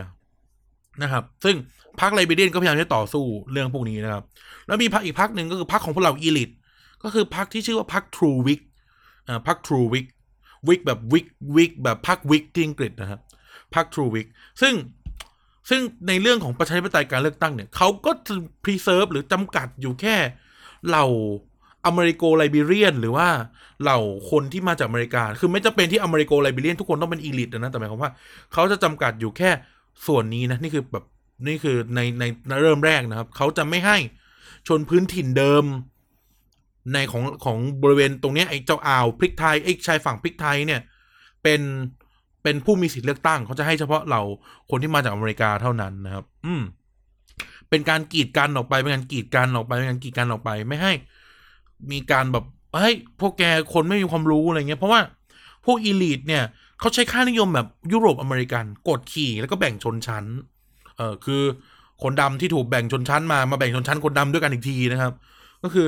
นะครับ ซึ่งพรรคไลบีเรียนก็พยายามจะต่อสู้เรื่องพวกนี้นะครับ แล้วมีพรรคอีกพรรคหนึ่งก็คือพรรคของพวกเราอีลิทก็คือพรรคที่ชื่อว่าพรรคทรูวิกอ่าพรรคทรูวิกวิกแบบวิกวิกแบบพรรควิกที่อังกฤษนะครับพรรคทรูวิกซึ่งซึ่งในเรื่องของประชาธิปไตยการเลือกตั้งเนี่ยเขาก็ preserve หรือจำกัดอยู่แค่เหล่า อเมริโกไลบีเรียน หรือว่าเหล่าคนที่มาจากอเมริกา คือไม่จะเป็นที่อเมริโกไลบีเรียนทุกคนต้องเป็นอีลิทนะ แต่หมายความว่าเขาจะจำกัดอยู่แค่ส่วนนี้นะ นี่คือแบบนี่คือในในในเริ่มแรกนะครับ เขาจะไม่ให้ชนพื้นถิ่นเดิม ในของของบริเวณตรงนี้ไอ้เจ้าอ่าวพริกไทยไอ้ชายฝั่งพริกไทยเนี่ย เป็นเป็นผู้มีสิทธิเลือกตั้ง เขาจะให้เฉพาะเราคนที่มาจากอเมริกาเท่านั้นนะครับ อืมเป็นการกีดกันออกไปเป็นการกีดกันออกไปเป็นการกีดกันออกไป ไม่ให้ มีการแบบเฮ้ยพวกแกคนไม่มีความรู้อะไรเงี้ยเพราะว่าพวกอีลิทเนี่ยเขาใช้ค่านิยมแบบยุโรปอเมริกันกดขี่แล้วก็แบ่งชนชั้นเออคือคนดำที่ถูกแบ่งชนชั้นมามาแบ่งชนชั้นคนดำด้วยกันอีกทีนะครับ ก็คือ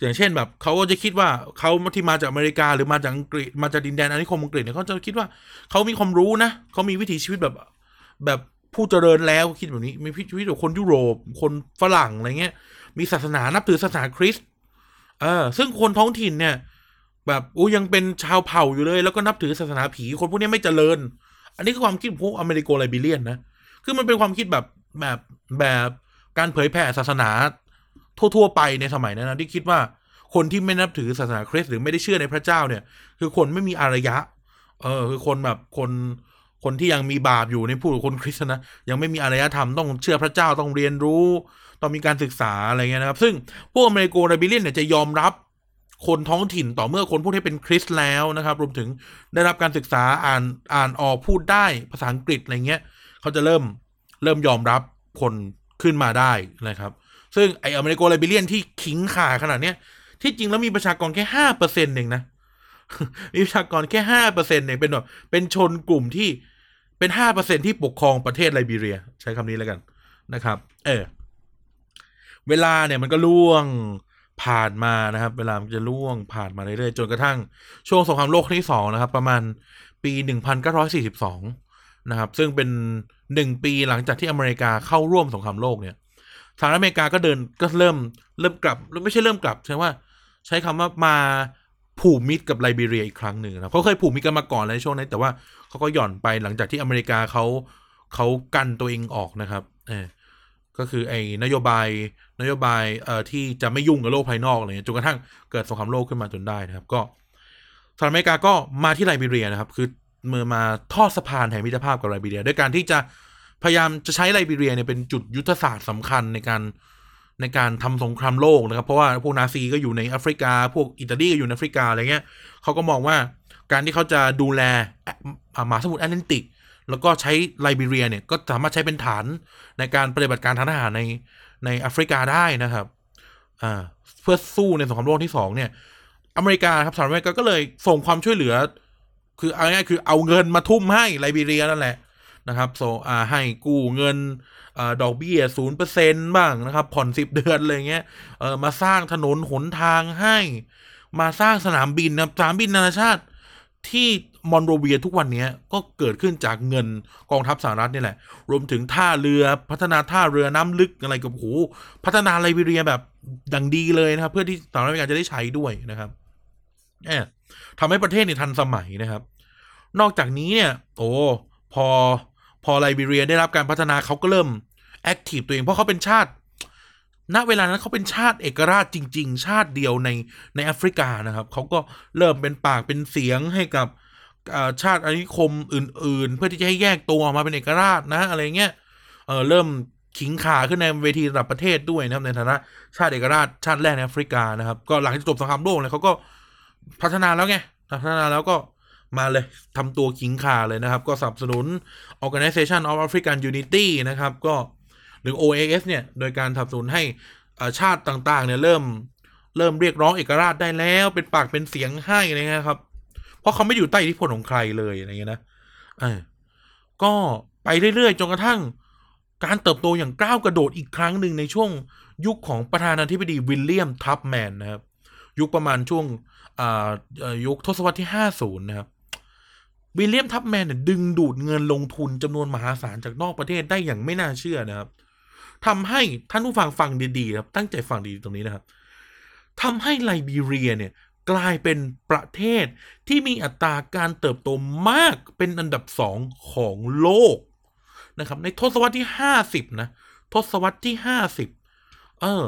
อย่างเช่นแบบเขาก็จะคิดว่าเขาที่มาจากอเมริกาหรือมาจากอังกฤษมาจากดินแดนอาณานิคมอังกฤษเนี่ยเขาจะคิดว่าเขามีความรู้นะเขามีวิถีชีวิตแบบแบบผู้เจริญแล้วคิดแบบนี้มีวิถีชีวิตแบบคนยุโรปคนฝรั่งอะไรเงี้ยมีศาสนานับถือศาสนาคริสต์ เออซึ่งคนท้องถิ่นเนี่ย แบบอู้ยังเป็นชาวเผ่าอยู่เลย แล้วก็นับถือศาสนาผีคนพวกนี้ไม่เจริญ อันนี้คือความคิดพวกอเมริโกไลบีเรียนนะ คือมันเป็นความคิดแบบแบบแบบการเผยแผ่ศาสนาทั่วๆไปในสมัยนั้นนะที่คิดว่าคนที่ไม่นับถือศาสนาคริสต์หรือไม่ได้เชื่อในพระเจ้าเนี่ย คือคนไม่มีอารยะ เออ คือคนแบบคนคนที่ยังมีบาปอยู่ในผู้คนคริสต์นะยังไม่มีอารยธรรมต้องเชื่อพระเจ้าต้องเรียนรู้ ต้องมีการศึกษาอะไรเงี้ยนะครับ ซึ่งพวกอเมริโกไลบีเรียนเนี่ยจะยอมรับคนท้องถิ่นต่อเมื่อคนพวกนี้เป็นคริสแล้วนะครับ รวมถึงได้รับการศึกษาอ่านอ่านออกพูดได้ภาษาอังกฤษอะไรเงี้ยเขาจะเริ่มเริ่มยอมรับคนขึ้นมาได้นะครับ ซึ่งไออเมริโกไลบีเรียนที่ขิงขาขนาดเนี้ยที่จริงแล้วมีประชากรแค่ห้าเปอร์เซ็นต์เองนะมีประชากรแค่ห้าเปอร์เซ็นต์เองเป็นแบบเป็นชนกลุ่มที่เป็นห้าเปอร์เซ็นที่ปกครองประเทศไลบีเรีย ใช้คำนี้แล้วกันนะครับ เออ เวลาเนี่ยมันก็ล่วงผ่านมานะครับ เวลามันจะล่วงผ่านมาเรื่อยๆจนกระทั่งช่วงสงครามโลกครั้งที่สองนะครับ ประมาณปีหนึ่งพันเก้าร้อยสี่สิบสองนะครับ ซึ่งเป็นหนึ่งปีหลังจากที่อเมริกาเข้าร่วมสงครามโลกเนี่ยสหรัฐอเมริกาก็เดินก็เริ่มเริ่มกลับไม่ใช่เริ่มกลับใช่ว่า ใช้คำว่ามาผูกมิตรกับไลบีเรียอีกครั้งหนึ่งนะเขาเคยผูกมิตรกันมาก่อนในช่วงนั้น แต่ว่าเขาก็หย่อนไปหลังจากที่อเมริกาเขาเขากันตัวเองออกนะครับเออ ก็คือไอ้นโยบายนโยบายเอ่อที่จะไม่ยุ่งกับโลกภายนอกอะไรเงี้ยจนกระทั่งเกิดสงครามโลกขึ้นมาจนได้นะครับ ก็สหรัฐอเมริกาก็มาที่ไลบีเรียนะครับ คือเมื่อมาทอดสะพานแห่งมิตรภาพกับไลบีเรีย ด้วยการที่จะพยายามจะใช้ไลบีเรียเนี่ยเป็นจุดยุทธศาสตร์สำคัญในการในการทำสงครามโลกนะครับ เพราะว่าพวกนาซีก็อยู่ในแอฟริกา พวกอิตาลีก็อยู่ในแอฟริกาอะไรเงี้ยเขาก็มองว่าการที่เขาจะดูแลมหาสมุทรแอตแลนติก แล้วก็ใช้ไลบีเรียเนี่ยก็สามารถใช้เป็นฐานในการปฏิบัติการทางทหารในในแอฟริกาได้นะครับอ่าเพื่อสู้ในสงครามโลกที่สองเนี่ย อเมริกาครับสหรัฐอเมริกาก็เลยส่งความช่วยเหลือ คือเอาง่ายคือเอาเงินมาทุ่มให้ไลบีเรียนั่นแหละนะครับโซอ่าให้กู้เงินอดอกเบี้ยศูนย์เปอร์เซ็นบ้างนะครับ ผ่อนสิบเดือนอะไรเงี้ยเออมาสร้างถนนหนทางให้ มาสร้างสนามบินนะสนามบินนานาชาติ ที่มอนโรเวียทุกวันนี้ก็เกิดขึ้นจากเงินกองทัพสหรัฐนี่แหละ รวมถึงท่าเรือพัฒนาท่าเรือน้ำลึกอะไรกับโหพัฒนาไลบีเรียแบบดังดีเลยนะครับ เพื่อที่สหรัฐอเมริกาจะได้ใช้ด้วยนะครับเออทำให้ประเทศเนี่ยทันสมัยนะครับ นอกจากนี้เนี่ยโอ้พอพอไลบีเรียได้รับการพัฒนาเขาก็เริ่ม active ตัวเองเพราะเขาเป็นชาติ ณเวลานั้นเขาเป็นชาติเอกราชจริง ๆ ชาติเดียวในในแอฟริกานะครับเขาก็เริ่มเป็นปากเป็นเสียงให้กับชาติอาณานิคมอื่น ๆ เพื่อที่จะให้แยกตัวออกมาเป็นเอกราชนะอะไรเงี้ยเออเริ่มขิงขาขึ้นในเวทีระดับประเทศด้วยนะครับในฐานะชาติเอกราชชาติแรกในแอฟริกานะครับ ก็หลังจากจบสงครามโลกเลยเขาก็พัฒนาแล้วไงพัฒนาแล้วก็มาเลยทำตัวขิงขาเลยนะครับ ก็สนับสนุน Organization of African Unity นะครับ ก็ หรือ OAS เนี่ย โดยการสนับสนุนให้ชาติต่างๆ เนี่ย เริ่มเริ่มเรียกร้องเอกราชได้แล้วเป็นปากเป็นเสียงให้อะไรเงี้ยครับ เพราะเขาไม่อยู่ใต้อิทธิพลของใครเลยอะไรเงี้ยนะอก็ไปเรื่อยๆจนกระทั่งการเติบโตอย่างก้าวกระโดดอีกครั้งหนึ่งในช่วงยุคของประธานาธิบดีวิลเลียมทัพแมนนะครับ ยุคประมาณช่วงอ่ายุคทศวรรษที่ 50 นะครับวิลเลียมทัพแมนเนี่ยดึงดูดเงินลงทุนจำนวนมหาศาลจากนอกประเทศได้อย่างไม่น่าเชื่อนะครับ ทำให้ท่านผู้ฟังฟังดีๆครับตั้งใจฟังดีๆตรงนี้นะครับทำให้ไลบีเรียเนี่ยกลายเป็นประเทศที่มีอัตราการเติบโตมากเป็นอันดับสองของโลกนะครับ ในทศวรรษที่ห้าสิบนะ ทศวรรษที่ห้าสิบเออ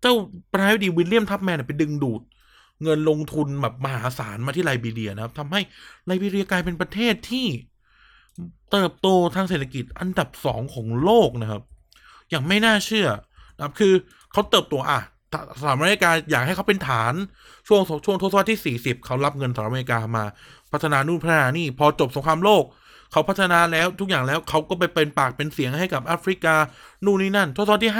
เจ้าประธานาธิบดีวิลเลียมทัพแมนเนยไปดึงดูด เงินลงทุนแบบมหาศาลมาที่ไลบีเรียนะครับทำให้ไลบีเรียกลายเป็นประเทศที่เติบโตทางเศรษฐกิจอันดับสองของโลกนะครับ อย่างไม่น่าเชื่อนะครับคือเขาเติบโตอะสหรัฐอเมริกาอยากให้เขาเป็นฐาน ช่วงช่วงทศวรรษที่ 40 เขารับเงินสหรัฐอเมริกามา พัฒนานู่นพัฒนานี่พอจบสงครามโลก เขาพัฒนาแล้วทุกอย่างแล้วเขาก็ไปเป็นปากเป็นเสียงให้กับแอฟริกา นู่นนี่นั่น ทศวรรษที่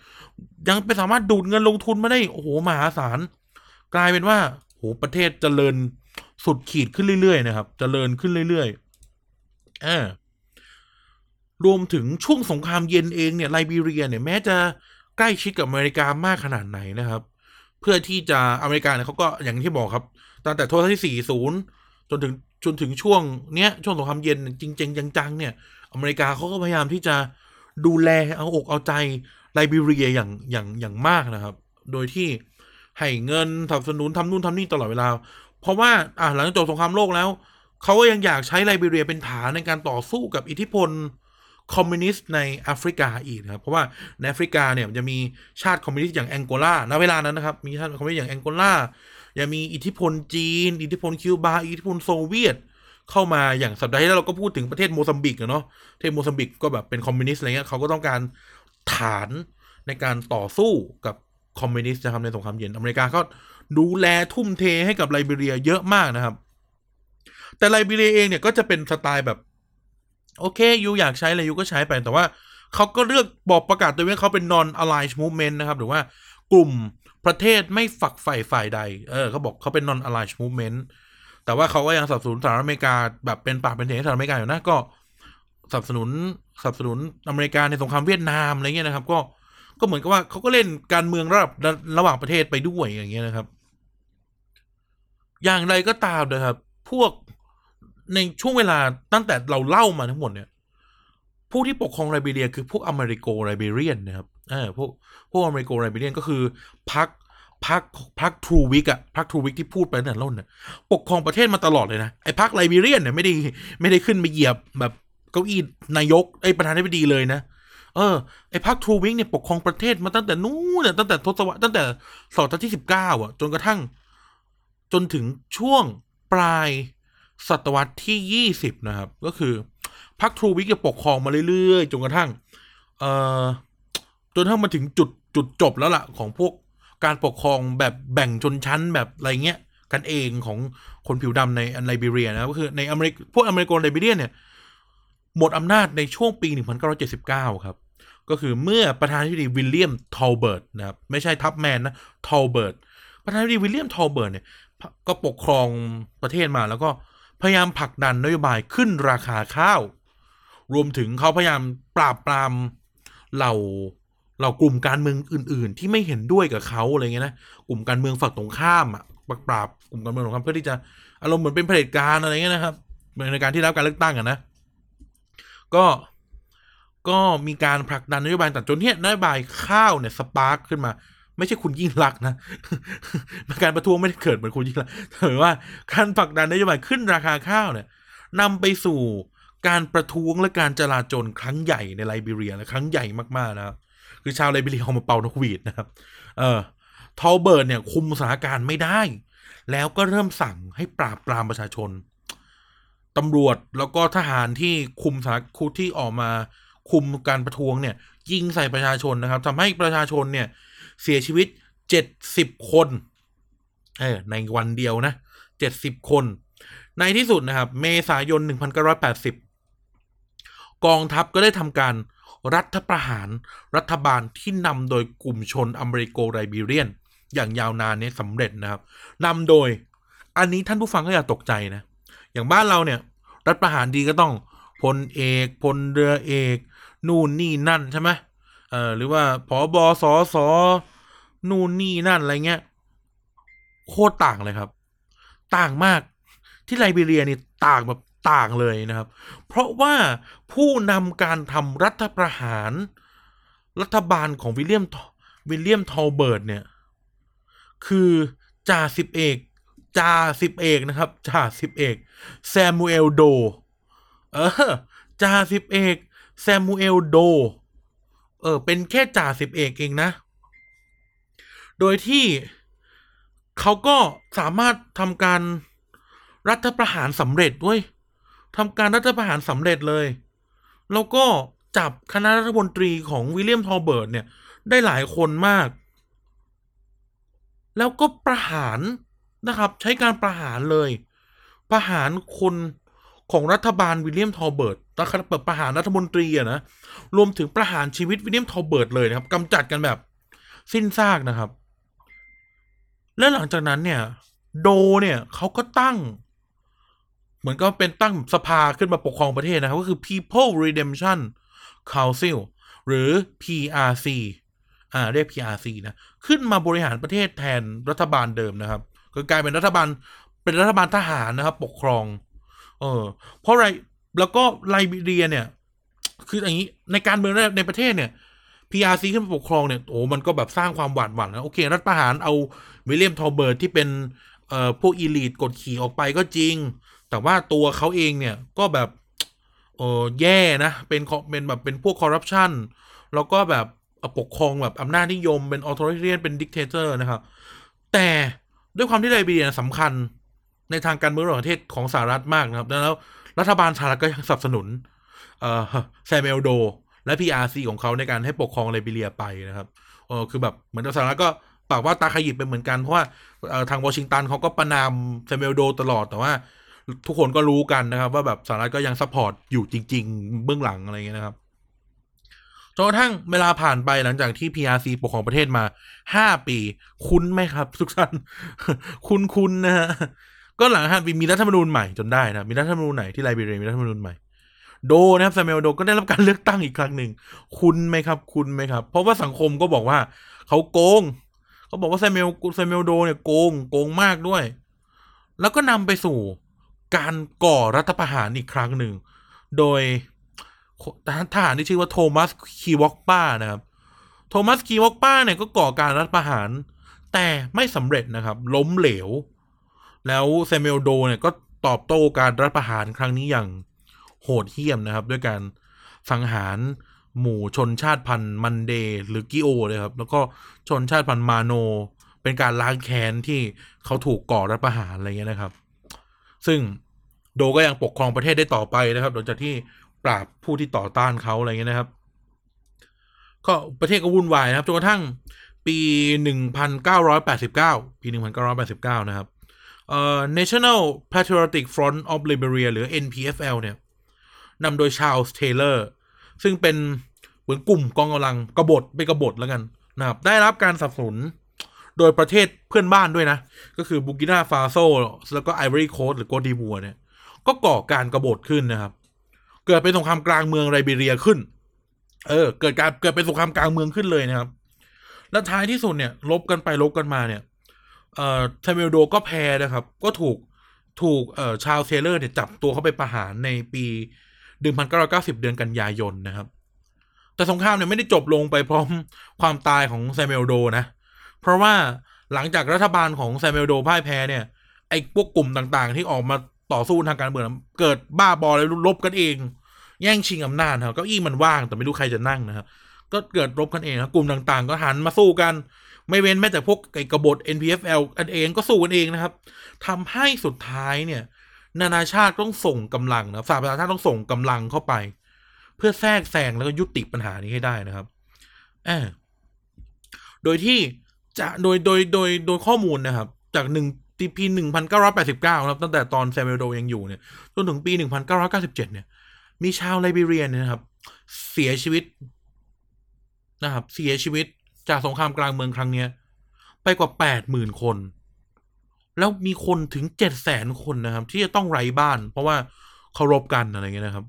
50 ยังไปสามารถดูดเงินลงทุนมาได้ โอ้โหมหาศาล กลายเป็นว่าโหประเทศเจริญสุดขีดขึ้นเรื่อยๆนะครับ เจริญขึ้นเรื่อยๆอ่า รวมถึงช่วงสงครามเย็นเองเนี่ยไลบีเรียเนี่ยแม้จะใกล้ชิดกับอเมริกามากขนาดไหนนะครับ เพื่อที่จะอเมริกาเนี่ยเขาก็อย่างที่บอกครับ ตั้งแต่ทศวรรษที่ 40 จนถึงจนถึงช่วงเนี้ยช่วงสงครามเย็นจริงๆจังๆเนี่ย อเมริกาเขาก็พยายามที่จะดูแลเอาอกเอาใจไลบีเรียอย่างอย่างอย่างมากนะครับ โดยที่ให้เงินสนับสนุนทำนู่นทำนี่ตลอดเวลา เพราะว่าอะหลังจากจบสงครามโลกแล้วเขาก็ยังอยากใช้ไลบีเรียเป็นฐานในการต่อสู้กับอิทธิพล คอมมิวนิสต์ในแอฟริกาอีกนะครับ เพราะว่าในแอฟริกาเนี่ยมันจะมีชาติคอมมิวนิสต์อย่างแองโกลาณเวลานั้นนะครับ มีชาติคอมมิวนิสต์อย่างแองโกลายังมีอิทธิพลจีน อิทธิพลคิวบา อิทธิพลโซเวียต เข้ามาอย่างสัปดาห์ที่แล้วเราก็พูดถึงประเทศโมซัมบิกอะเนาะประเทศโมซัมบิกก็แบบเป็นคอมมิวนิสต์อะไรเงี้ยเขาก็ต้องการฐานในการต่อสู้กับคอมมิวนิสต์นะครับในสงครามเย็นอเมริกาก็ดูแลทุ่มเทให้กับไลบีเรียเยอะมากนะครับ แต่ไลบีเรียเองเนี่ยก็จะเป็นสไตล์แบบ โอเคยูอยากใช้อะไรยูก็ใช้ไปแต่ว่าเขาก็เลือกบอกประกาศตัวเองเขาเป็น non aligned movement นะครับ หรือว่ากลุ่มประเทศไม่ฝักใฝ่ฝ่ายใด เออเขาบอกเขาเป็น non aligned movement แต่ว่าเขาก็ยังสนับสนุนสหรัฐอเมริกาแบบเป็นปากเป็นเสียงสหรัฐอเมริกาอยู่นะก็สนับสนุนสนับสนุนอเมริกาในสงครามเวียดนามอะไรเงี้ยนะครับ ก็ก็เหมือนกับว่าเขาก็เล่นการเมืองระดับระหว่างประเทศไปด้วยอย่างเงี้ยนะครับ อย่างไรก็ตามนะครับ พวก ในช่วงเวลาตั้งแต่เราเล่ามาทั้งหมดเนี่ย ผู้ที่ปกครองไลบีเรีย คือพวกอเมริโกไลบีเรียนนะครับเออพวกพวกอเมริโกไลบีเรียนก็คือพักพักพักทรูวิกอะพักทรูวิกที่พูดไปตั้งแต่ต้นเนี่ยปกครองประเทศมาตลอดเลยนะไอ้พักไลบีเรียนเนี่ยไม่ได้ไม่ได้ขึ้นมาเหยียบแบบเก้าอี้นายกไอ้ประธานาธิบดีเลยนะเออไอ้พรรคทรูวิงเนี่ยปกครองประเทศมาตั้งแต่นู้นเนี่ยตั้งแต่ทศวรรษตั้งแต่ศตวรรษที่สิบเก้าอะ จนกระทั่ง จนถึงช่วงปลาย ศตวรรษที่ยี่สิบนะครับ ก็คือพรรคทรูวิกจะปกครองมาเรื่อยๆ จนกระทั่ง เอ่อ จนถ้ามาถึงจุดจุดจบแล้วล่ะ ของพวกการปกครองแบบแบ่งชนชั้นแบบอะไรเงี้ย กันเองของคนผิวดำในไลบีเรียนะก็คือในอเมริกพวกอเมริกันไลบีเรียเนี่ย หมดอำนาจในช่วงปี 1979 ครับ ก็คือเมื่อประธานาธิบดีวิลเลียมทอลเบิร์ตนะครับ ไม่ใช่ Tubman นะทอลเบิร์ตประธานาธิบดีวิลเลียมทอลเบิร์ตเนี่ยก็ปกครองประเทศมาแล้วก็ พยายามผลักดันนโยบายขึ้นราคาข้าว รวมถึงเขาพยายามปราบปรามเหล่าเหล่ากลุ่มการเมืองอื่น ๆ ที่ไม่เห็นด้วยกับเขาอะไรเงี้ยนะกลุ่มการเมืองฝั่งตรงข้ามอะปราบกลุ่มการเมืองตรงข้ามเพื่อที่จะอารมณ์เหมือนเป็นเผด็จการอะไรเงี้ยนะครับในการที่รับการเลือกตั้งอะนะ ก็ก็มีการผลักดันนโยบายแต่จนเนี้ยนโยบายข้าวเนี่ยสปาร์คขึ้นมา ไม่ใช่คุณยิ่งรักนะการประท้วงไม่ได้เกิดเหมือนคุณยิ่งรักแต่ว่าการผลักดันนโยบายขึ้นราคาข้าวเนี่ยนำไปสู่การประท้วงและการจลาจลครั้งใหญ่ในไลบีเรียและครั้งใหญ่มากๆนะครับคือชาวไลบีเรียออกมาเป่านกหวีดนะครับ เออทอเบิร์ตเนี่ยคุมสถานการณ์ไม่ได้ แล้วก็เริ่มสั่งให้ปราบปรามประชาชนตำรวจแล้วก็ทหารที่คุมสถานคุที่ออกมาคุมการประท้วงเนี่ย ยิงใส่ประชาชนนะครับทำให้ประชาชนเนี่ย เสียชีวิตเจ็ดสิบคนเออในวันเดียวนะเจ็ดสิบคน ในที่สุดนะครับ เมษายนหนึ่งพันเก้าร้อยแปดสิบกองทัพก็ได้ทำการรัฐประหารรัฐบาลที่นำโดยกลุ่มชนอเมริโกไรบีเรียน อย่างยาวนานเนี่ยสำเร็จนะครับนำโดย อันนี้ท่านผู้ฟังก็อย่าตกใจนะ อย่างบ้านเราเนี่ย รัฐประหารดีก็ต้องพลเอกพลเรือเอก นู่นนี่นั่นใช่ไหม เออหรือว่าผอบอสอสอนู่นนี่นั่นอะไรเงี้ยโคตรต่างเลยครับ ต่างมากที่ไลบีเรียนี่ต่างแบบต่างเลยนะครับ เพราะว่าผู้นำการทำรัฐประหาร รัฐบาลของวิลเลียมวิลเลียมทอลเบิร์ตเนี่ย คือจ่าสิบเอกจ่าสิบเอกนะครับจ่าสิบเอกแซมูเอลโด เออจ่าสิบเอกแซมูเอลโด เออเป็นแค่จ่าสิบเอกเองนะ โดยที่เขาก็สามารถทำการรัฐประหารสำเร็จด้วยทำการรัฐประหารสำเร็จเลย แล้วก็จับคณะรัฐมนตรีของวิลเลียมทอเบิร์ตเนี่ย ได้หลายคนมาก แล้วก็ประหารนะครับ ใช้การประหารเลย ประหารคนของรัฐบาลวิลเลียมทอเบิร์ต ตอนเปิดประหารรัฐมนตรีอะนะรวมถึงประหารชีวิตวิลเลียมทอเบิร์ตเลยนะครับกำจัดกันแบบ สิ้นซากนะครับ และหลังจากนั้นเนี่ย โดเนี่ยเขาก็ตั้ง เหมือนก็เป็นตั้งสภาขึ้นมาปกครองประเทศนะครับ ก็คือ People Redemption Council หรือ PRC อ่าเรียก PRC นะ ขึ้นมาบริหารประเทศแทนรัฐบาลเดิมนะครับ ก็กลายเป็นรัฐบาลเป็นรัฐบาลทหารนะครับ ปกครอง เออเพราะอะไร แล้วก็ไลบีเรียเนี่ย คืออย่างนี้ในการเมืองในประเทศเนี่ย PRC ขึ้นมาปกครองเนี่ยโอ้มันก็แบบสร้างความหวาดหวั่นนะโอเค รัฐประหารเอาวิลเลียมทอเบิร์ตที่เป็นเอ่อพวก elite กดขี่ออกไปก็จริง แต่ว่าตัวเขาเองเนี่ยก็แบบเออแย่นะเป็นเป็นแบบเป็นพวกคอร์รัปชันแล้วก็แบบปกครองแบบอำนาจนิยมเป็น authoritarian เป็น dictator นะครับ แต่ด้วยความที่ไลบีเรียสำคัญในทางการเมืองระหว่างประเทศของสหรัฐมากนะครับ แล้ว รัฐบาลสหรัฐก็ยังสนับสนุนเอ่อแซมเอลโด และ PRC ของเขาในการให้ปกครองไลบีเรียไปนะครับเออคือแบบเหมือนสหรัฐก็ปากว่าตาขยิบไปเหมือนกัน เพราะว่าทางวอชิงตันเขาก็ประณามแซมเอลโดตลอดแต่ว่าทุกคนก็รู้กันนะครับ ว่าแบบสหรัฐก็ยัง support อยู่จริง ๆ เบื้องหลังอะไรเงี้ยนะครับจนกระทั่งเวลาผ่านไปหลังจากที่ PRC ปกครองประเทศมาห้าปี คุ้นไหมครับ ทุกท่าน คุ้นคุ้นนะฮะ ก็หลังห้าปีมีรัฐธรรมนูญใหม่จนได้นะมีรัฐธรรมนูญใหม่ที่ไลบีเรียมีรัฐธรรมนูญใหม่โดนะครับซามูเอลโดก็ได้รับการเลือกตั้งอีกครั้งหนึ่งคุ้นไหมครับ คุ้นไหมครับ เพราะว่าสังคมก็บอกว่าเขาโกงเขาบอกว่าซามูเอลซามูเอลโดเนี่ยโกงโกงมากด้วย แล้วก็นำไปสู่การก่อรัฐประหารอีกครั้งหนึ่ง โดยทหารที่ชื่อว่าโทมัสคีวอกป้านะครับ โทมัสคีวอกป้าเนี่ยก็ก่อการรัฐประหาร แต่ไม่สำเร็จนะครับ ล้มเหลว แล้วเซมิเอลโดเนี่ยก็ตอบโต้การรัฐประหารครั้งนี้อย่างโหดเหี้ยมนะครับ ด้วยการสังหารหมู่ชนชาติพันธุ์มันเดหรือกิโอเลยครับ แล้วก็ชนชาติพันธุ์มาโน เป็นการล้างแค้นที่เขาถูกก่อรัฐประหารอะไรเงี้ยนะครับ ซึ่งโดก็ยังปกครองประเทศได้ต่อไปนะครับ หลังจากที่ปราบผู้ที่ต่อต้านเขาอะไรเงี้ยนะครับ ก็ประเทศก็วุ่นวายนะครับจนกระทั่งปีหนึ่งพันเก้าร้อยแปดสิบเก้าปีหนึ่งพันเก้าร้อยแปดสิบเก้านะครับ เอ่อ National Patriotic Front of Liberia หรือ NPFL เนี่ยนำโดยชาลส์เทย์เลอร์ซึ่งเป็นเหมือนกลุ่มกองกำลังกบฏไปกบฏแล้วกันนะครับได้รับการสนับสนุนโดยประเทศเพื่อนบ้านด้วยนะ ก็คือบูร์กินาฟาโซแล้วก็ไอวอรี่โคสต์หรือโกตดิวัวร์เนี่ย ก็ก่อการกบฏขึ้นนะครับ เกิดเป็นสงครามกลางเมืองไลบีเรียขึ้น เออ เกิดการเกิดเป็นสงครามกลางเมืองขึ้นเลยนะครับ แล้วท้ายที่สุดเนี่ยรบกันไปรบกันมาเนี่ย เอ่อแซมมวลโดก็แพ้นะครับ ก็ถูกถูกเอ่อชาลส์ เทย์เลอร์เนี่ยจับตัวเข้าไปประหารในปี1990 เดือนกันยายนนะครับ แต่สงครามเนี่ยไม่ได้จบลงไปพร้อมความตายของแซมมวลโดนะ เพราะว่าหลังจากรัฐบาลของแซมมวลโดพ่ายแพ้เนี่ยไอ้พวกกลุ่มต่างๆ ที่ออกมาต่อสู้ทางการเมืองเกิดบ้าบอแล้วรบกันเอง แย่งชิงอำนาจครับเก้าอี้มันว่างแต่ไม่รู้ใครจะนั่งนะครับก็เกิดรบกันเองครับกลุ่มต่างๆ ก็หันมาสู้กัน ไม่เว้นแม้แต่พวกไอ้กบฏ NPFL กันเองก็สู้กันเองนะครับทำให้สุดท้ายเนี่ย นานาชาติต้องส่งกำลังนะสหประชาชาติต้องส่งกำลังเข้าไป เพื่อแทรกแซงแล้วก็ยุติปัญหานี้ให้ได้นะครับเออโดยที่จะโดยโดยโดยโดยข้อมูลนะครับ จากหนึ่งปีหนึ่งพันเก้าร้อยแปดสิบเก้าครับตั้งแต่ตอนแซมเอลโดยังอยู่เนี่ยจนถึงปีหนึ่งพันเก้าร้อยเก้าสิบเจ็ดเนี่ย มีชาวไลบีเรียนนะครับ เสียชีวิตนะครับ เสียชีวิต จากสงครามกลางเมืองครั้งเนี้ย ไปกว่าแปดหมื่นคน แล้วมีคนถึงเจ็ดแสนคนนะครับ ที่จะต้องไร้บ้าน เพราะว่าเคารพกันอะไรเงี้ยนะครับ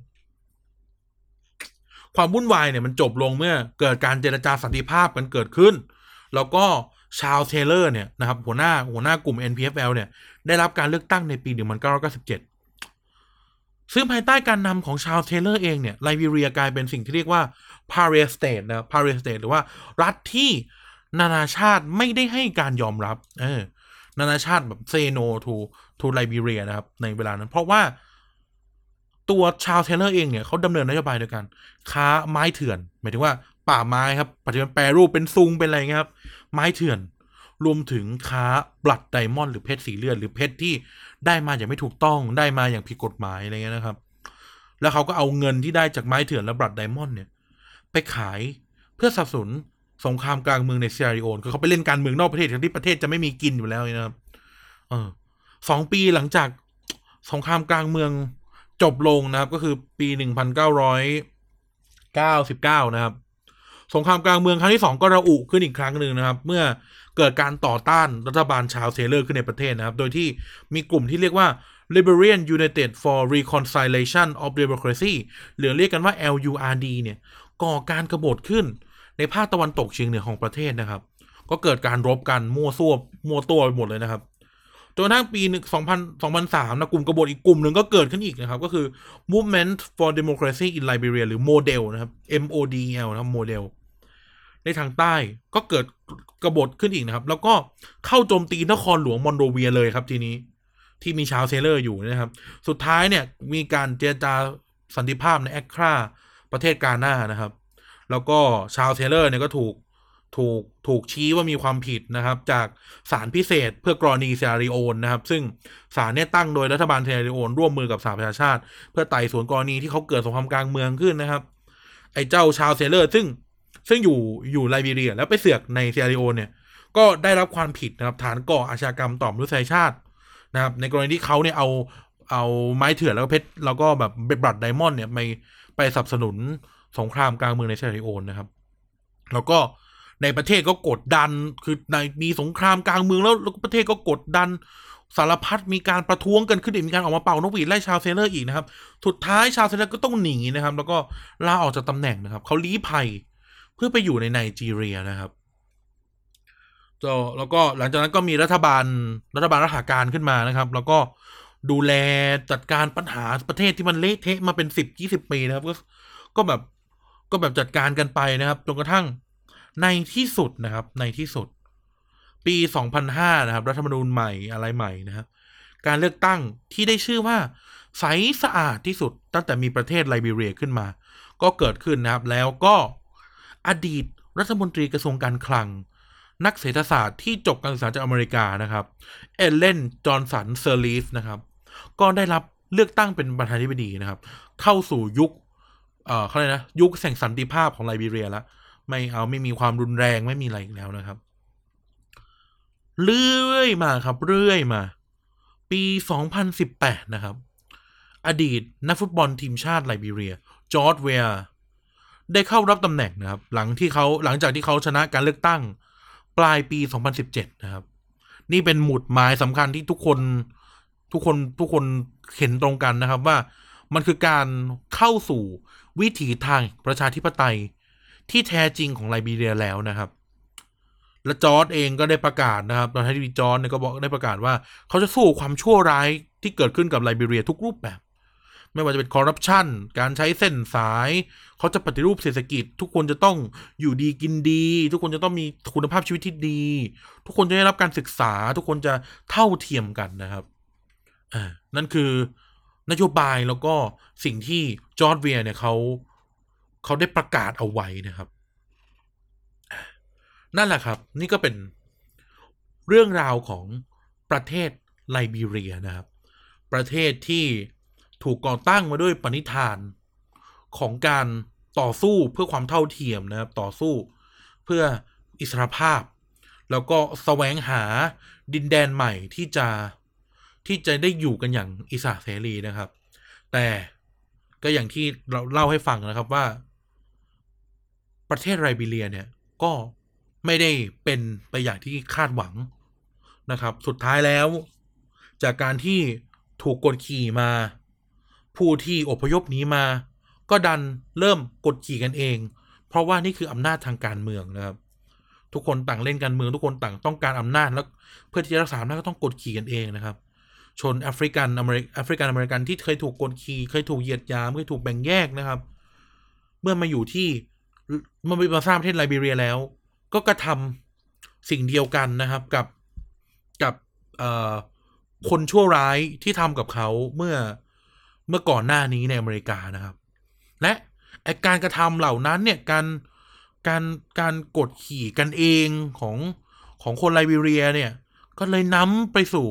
ความวุ่นวายเนี่ยมันจบลงเมื่อเกิดการเจรจาสันติภาพกันเกิดขึ้น แล้วก็ชาลส์ เทย์เลอร์เนี่ยนะครับ หัวหน้าหัวหน้ากลุ่ม NPFL เนี่ย ได้รับการเลือกตั้งในปี 1997 ซึ่งภายใต้การนำของชาลส์ เทย์เลอร์เองเนี่ยไลบีเรียกลายเป็นสิ่งที่เรียกว่า p a r i a State นะ p a r i a State หรือว่ารัฐที่นานาชาติไม่ได้ให้การยอมรับ เออ นานาชาติแบบ say no to to ไลบีเรียนะครับ ในเวลานั้น เพราะว่าตัวชาลส์ เทย์เลอร์เองเนี่ยเขาดำเนินนโยบายโดยการค้าไม้เถื่อน หมายถึงว่าป่าไม้ครับ ปัจจุบันแปรรูปเป็นซุงเป็นอะไรเงี้ยครับ ไม้เถื่อน รวมถึงค้า blood diamond หรือเพชรสีเลือดหรือเพชรที่ได้มาอย่างไม่ถูกต้องได้มาอย่างผิดกฎหมายอะไรเงี้ยนะครับ แล้วเขาก็เอาเงินที่ได้จากไม้เถื่อนและ blood diamond เนี่ย ไปขายเพื่อสนับสนุนสงครามกลางเมืองในเซียร์ราลีโอนคือเขาไปเล่นการเมืองนอกประเทศทั้งที่ประเทศจะไม่มีกินอยู่แล้วนะครับเออสองปีหลังจากสงครามกลางเมืองจบลงนะครับ ก็คือปีหนึ่งพันเก้าร้อยเก้าสิบเก้านะครับ สงครามกลางเมืองครั้งที่สองก็ระอุขึ้นอีกครั้งหนึ่งนะครับ เมื่อเกิดการต่อต้านรัฐบาลชาลส์ เทย์เลอร์ขึ้นในประเทศนะครับ โดยที่มีกลุ่มที่เรียกว่า Liberian United for Reconciliation of Democracy หรือเรียกกันว่า LURD เนี่ย ก่อการกรบฏขึ้น ในภาคตะวันตกเฉียงเหนือของประเทศนะครับ ก็เกิดการรบกันมั่วซั่วมั่วตัวไปหมดเลยนะครับจนกระทั่งปีหนึ่งสองพันสองพันสามนะกลุ่มกบฏอีกกลุ่มหนึ่งก็เกิดขึ้นอีกนะครับ ก็คือ Movement for Democracy in Liberia หรือ MODEL นะครับ MODL นะครับ MODEL ในทางใต้ก็เกิดกบฏขึ้นอีกนะครับ แล้วก็เข้าโจมตีนครหลวงมอนโดเวียเลยครับทีนี้ ที่มีชาลส์ เทย์เลอร์อยู่นะครับ สุดท้ายเนี่ยมีการเจรจาสันติภาพในแอคครา ประเทศกาหน้านะครับ แล้วก็ชาลส์ เทย์เลอร์เนี่ยก็ถูกถูกถูกชี้ว่ามีความผิดนะครับ จากศาลพิเศษเพื่อกรณีเซียร์ราลีโอนนะครับ ซึ่งศาลเนี่ยตั้งโดยรัฐบาลเซียร์ราลีโอนร่วมมือกับสหประชาชาติ เพื่อไต่สวนกรณีที่เขาเกิดสงครามกลางเมืองขึ้นนะครับ ไอ้เจ้าชาลส์ เทย์เลอร์ ซึ่งซึ่งอยู่อยู่ไลบีเรีย แล้วไปเสือกในเซียร์ราลีโอนเนี่ย ก็ได้รับความผิดนะครับ ฐานก่ออาชญากรรมต่อมนุษยชาตินะครับ ในกรณีที่เขาเนี่ยเอาเอาไม้เถื่อนแล้วก็เพชรแล้วก็แบบ blood diamond เนี่ยไป ไปสนับสนุนสงครามกลางเมืองในเซียร์ราลีโอนนะครับ แล้วก็ในประเทศก็กดดัน คือในมีสงครามกลางเมืองแล้วแล้วประเทศก็กดดันสารพัดมีการประท้วงกันขึ้นอีกมีการออกมาเป่านกหวีดไล่ชาลส์ เทย์เลอร์อีกนะครับ สุดท้ายชาลส์ เทย์เลอร์ก็ต้องหนีนะครับ แล้วก็ลาออกจากตำแหน่งนะครับ เขาลี้ภัยเพื่อไปอยู่ในไนจีเรียนะครับแล้วก็หลังจากนั้นก็มีรัฐบาลรัฐบาลรัฐาการขึ้นมานะครับ แล้วก็ ดูแลจัดการปัญหาประเทศที่มันเละเทะมาเป็นสิบยี่สิบปีนะครับ ก็ก็แบบก็แบบจัดการกันไปนะครับจนกระทั่งในที่สุดนะครับ ในที่สุด ปี2005นะครับ รัฐธรรมนูญใหม่อะไรใหม่นะครับ การเลือกตั้งที่ได้ชื่อว่าใสสะอาดที่สุดตั้งแต่มีประเทศไลบีเรียขึ้นมา ก็เกิดขึ้นนะครับ แล้วก็อดีตรัฐมนตรีกระทรวงการคลัง นักเศรษฐศาสตร์ที่จบการศึกษาจากอเมริกานะครับ เอลเลนจอห์นสันเซอร์ลีฟนะครับ ก็ได้รับเลือกตั้งเป็นประธานาธิบดีนะครับ เข้าสู่ยุคเอ่อเขาเรียกนะยุคแห่งสันติภาพของไลบีเรียแล้วไม่เอาไม่มีความรุนแรงไม่มีอะไรอีกแล้วนะครับ เรื่อยมาครับ เรื่อยมา ปี 2018 นะครับ อดีตนักฟุตบอลทีมชาติไลบีเรีย จอร์จ เวอาห์ได้เข้ารับตำแหน่งนะครับ หลังที่เขาหลังจากที่เขาชนะการเลือกตั้ง ปลายปี 2017 นะครับ นี่เป็นหมุดหมายสำคัญที่ทุกคน ทุกคนทุกคนเห็นตรงกันนะครับว่ามันคือการเข้าสู่วิถีทางประชาธิปไตยที่แท้จริงของไลบีเรียแล้วนะครับ และจอร์จเองก็ได้ประกาศนะครับตอนที่จอร์จเนี่ยก็บอกได้ประกาศว่าเขาจะสู้ความชั่วร้ายที่เกิดขึ้นกับไลบีเรียทุกรูปแบบ ไม่ว่าจะเป็นคอร์รัปชันการใช้เส้นสาย เขาจะปฏิรูปเศรษฐกิจ ทุกคนจะต้องอยู่ดีกินดี ทุกคนจะต้องมีคุณภาพชีวิตที่ดี ทุกคนจะได้รับการศึกษา ทุกคนจะเท่าเทียมกันนะครับ อ่านั่นคือนโยบายแล้วก็สิ่งที่จอร์จ เวอาห์เนี่ยเขาเขาได้ประกาศเอาไว้นะครับ นั่นแหละครับ นี่ก็เป็นเรื่องราวของประเทศไลบีเรียนะครับ ประเทศที่ถูกก่อตั้งมาด้วยปณิธานของการต่อสู้เพื่อความเท่าเทียมนะครับ ต่อสู้เพื่ออิสรภาพ แล้วก็แสวงหาดินแดนใหม่ที่จะ ที่จะได้อยู่กันอย่างอิสระเสรีนะครับ แต่ก็อย่างที่เราเล่าให้ฟังนะครับว่า ประเทศไลบีเรียเนี่ยก็ไม่ได้เป็นไปอย่างที่คาดหวังนะครับ สุดท้ายแล้ว จากการที่ถูกกดขี่มา ผู้ที่อพยพหนี้มา ก็ดันเริ่มกดขี่กันเอง เพราะว่านี่คืออำนาจทางการเมืองนะครับ ทุกคนต่างเล่นการเมือง ทุกคนต่างต้องการอำนาจแล้ว เพื่อที่จะรักษาอำนาจก็ต้องกดขี่กันเองนะครับ ชนแอฟริกันอเมริกแอฟริกันอเมริกันที่เคยถูกกดขี่เคยถูกเหยียดหยามเคยถูกแบ่งแยกนะครับ เมื่อมาอยู่ที่เมื่อมาสร้างประเทศไลบีเรียแล้ว ก็กระทำสิ่งเดียวกันนะครับกับกับเอ่อคนชั่วร้ายที่ทำกับเขาเมื่อเมื่อก่อนหน้านี้ในอเมริกานะครับ และไอการกระทำเหล่านั้นเนี่ยการการการกดขี่กันเองของของคนไลบีเรียเนี่ย ก็เลยนำไปสู่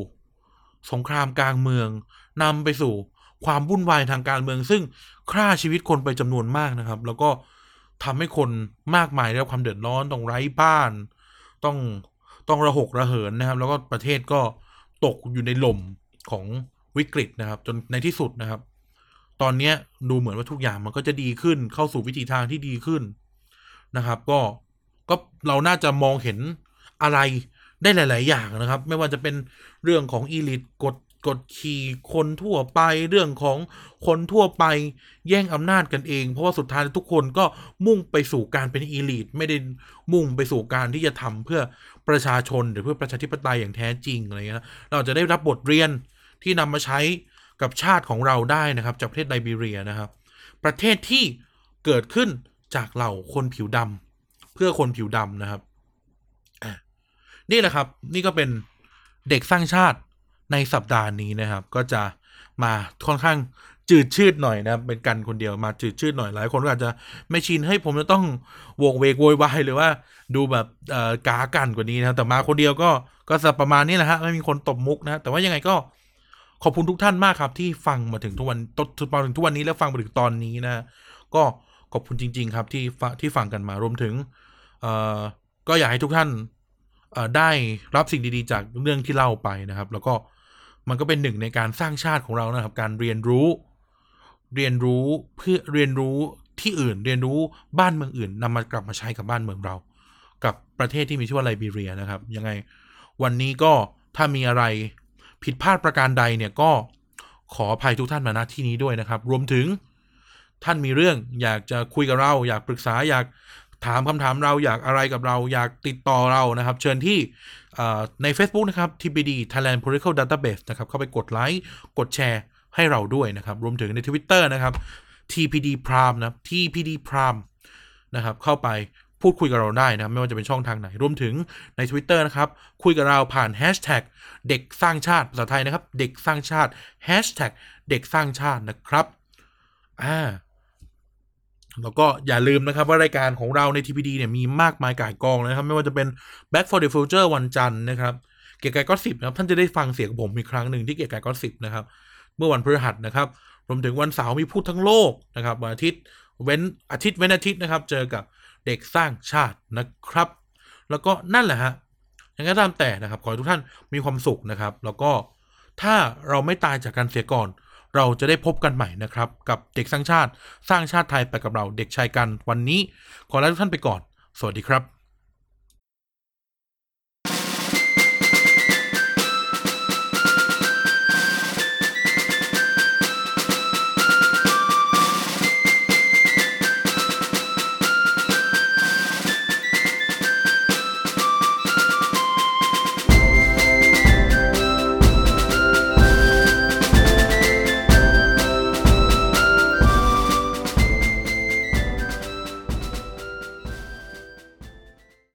สงครามกลางเมืองนำไปสู่ความวุ่นวายทางการเมือง ซึ่งฆ่าชีวิตคนไปจำนวนมากนะครับ แล้วก็ทำให้คนมากมายได้รับความเดือดร้อนต้องไร้บ้าน ต้องต้องระหกระเหินนะครับ แล้วก็ประเทศก็ตกอยู่ในหล่มของวิกฤตนะครับ จนในที่สุดนะครับ ตอนนี้ดูเหมือนว่าทุกอย่างมันก็จะดีขึ้นเข้าสู่วิถีทางที่ดีขึ้นนะครับ ก็ก็เราน่าจะมองเห็นอะไร ได้หลาย ๆ อย่างนะครับ ไม่ว่าจะเป็นเรื่องของอีลิทกดกดขี่คนทั่วไปเรื่องของคนทั่วไปแย่งอำนาจกันเอง เพราะว่าสุดท้ายทุกคนก็มุ่งไปสู่การเป็นอีลิทไม่ได้มุ่งไปสู่การที่จะทำเพื่อประชาชนหรือเพื่อประชาธิปไตยอย่างแท้จริงอะไรเงี้ยนะเราจะได้รับบทเรียนที่นำมาใช้กับชาติของเราได้นะครับ จากประเทศไลบีเรียนะครับ ประเทศที่เกิดขึ้นจากเหล่าคนผิวดำเพื่อคนผิวดำนะครับ นี่แหละครับ นี่ก็เป็นเด็กสร้างชาติในสัปดาห์นี้นะครับ ก็จะมาค่อนข้างจืดชืดหน่อยนะครับเป็นกันคนเดียวมาจืดชืดหน่อยหลายคนก็อาจจะไม่ชินให้ผมจะต้องโวกเวกโวยวายหรือว่าดูแบบกากันกว่านี้นะแต่มาคนเดียวก็ก็จะประมาณนี้แหละฮะไม่มีคนตบมุกนะแต่ว่ายังไงก็ขอบคุณทุกท่านมากครับที่ฟังมาถึงทุกวันตมาถึงทุกวันนี้แล้วฟังมาถึงตอนนี้นะก็ขอบคุณจริง ๆ ครับที่ฟังที่ฟังกันมารวมถึงเอ่อก็อยากให้ทุกท่าน ได้รับสิ่งดีๆ จากเรื่องที่เล่าไปนะครับ แล้วก็มันก็เป็นหนึ่งในการสร้างชาติของเรานะครับ การเรียนรู้ เรียนรู้เพื่อเรียนรู้ที่อื่น เรียนรู้บ้านเมืองอื่นนำมากลับมาใช้กับบ้านเมืองเรา กับประเทศที่มีชื่อว่าไลบีเรียนะครับ ยังไงวันนี้ก็ถ้ามีอะไรผิดพลาดประการใดเนี่ยก็ขออภัยทุกท่านมาณที่นี้ด้วยนะครับ รวมถึงท่านมีเรื่องอยากจะคุยกับเรา อยากปรึกษาอยาก ถามคำถามเราอยากอะไรกับเราอยากติดต่อเรานะครับ เชิญที่ใน Facebook นะครับ TPD Thailand Political Database นะครับ เข้าไปกดไลค์กดแชร์ให้เราด้วยนะครับ รวมถึงใน Twitter นะครับ TPD Prime นะ TPD Prime นะครับ เข้าไปพูดคุยกับเราได้นะครับไม่ว่าจะเป็นช่องทางไหน รวมถึงใน Twitter นะครับ คุยกับเราผ่าน Hashtag เด็กสร้างชาติภาษาไทยนะครับ เด็กสร้างชาติ Hashtag เด็กสร้างชาตินะครับอ่า แล้วก็อย่าลืมนะครับว่ารายการของเราใน TPD เนี่ยมีมากมายก่ายกองนะครับ ไม่ว่าจะเป็น Back for the Future วันจันทร์นะครับเกียร์กายก็สิบนะครับท่านจะได้ฟังเสียงผมอีกครั้งหนึ่งที่เกียร์กายก็สิบนะครับเมื่อวันพฤหัสนะครับรวมถึงวันเสาร์มีพูดทั้งโลกนะครับวันอาทิตย์เว้นอาทิตย์เว้นอาทิตย์นะครับ เจอกับเด็กสร้างชาตินะครับ แล้วก็นั่นแหละฮะยังไงก็ตามแต่นะครับขอให้ทุกท่านมีความสุขนะครับ แล้วก็ถ้าเราไม่ตายจากการเสียก่อน เราจะได้พบกันใหม่นะครับ กับเด็กสร้างชาติสร้างชาติไทยไปกับเราเด็กชายกันวันนี้ ขอลาทุกท่านไปก่อน สวัสดีครับ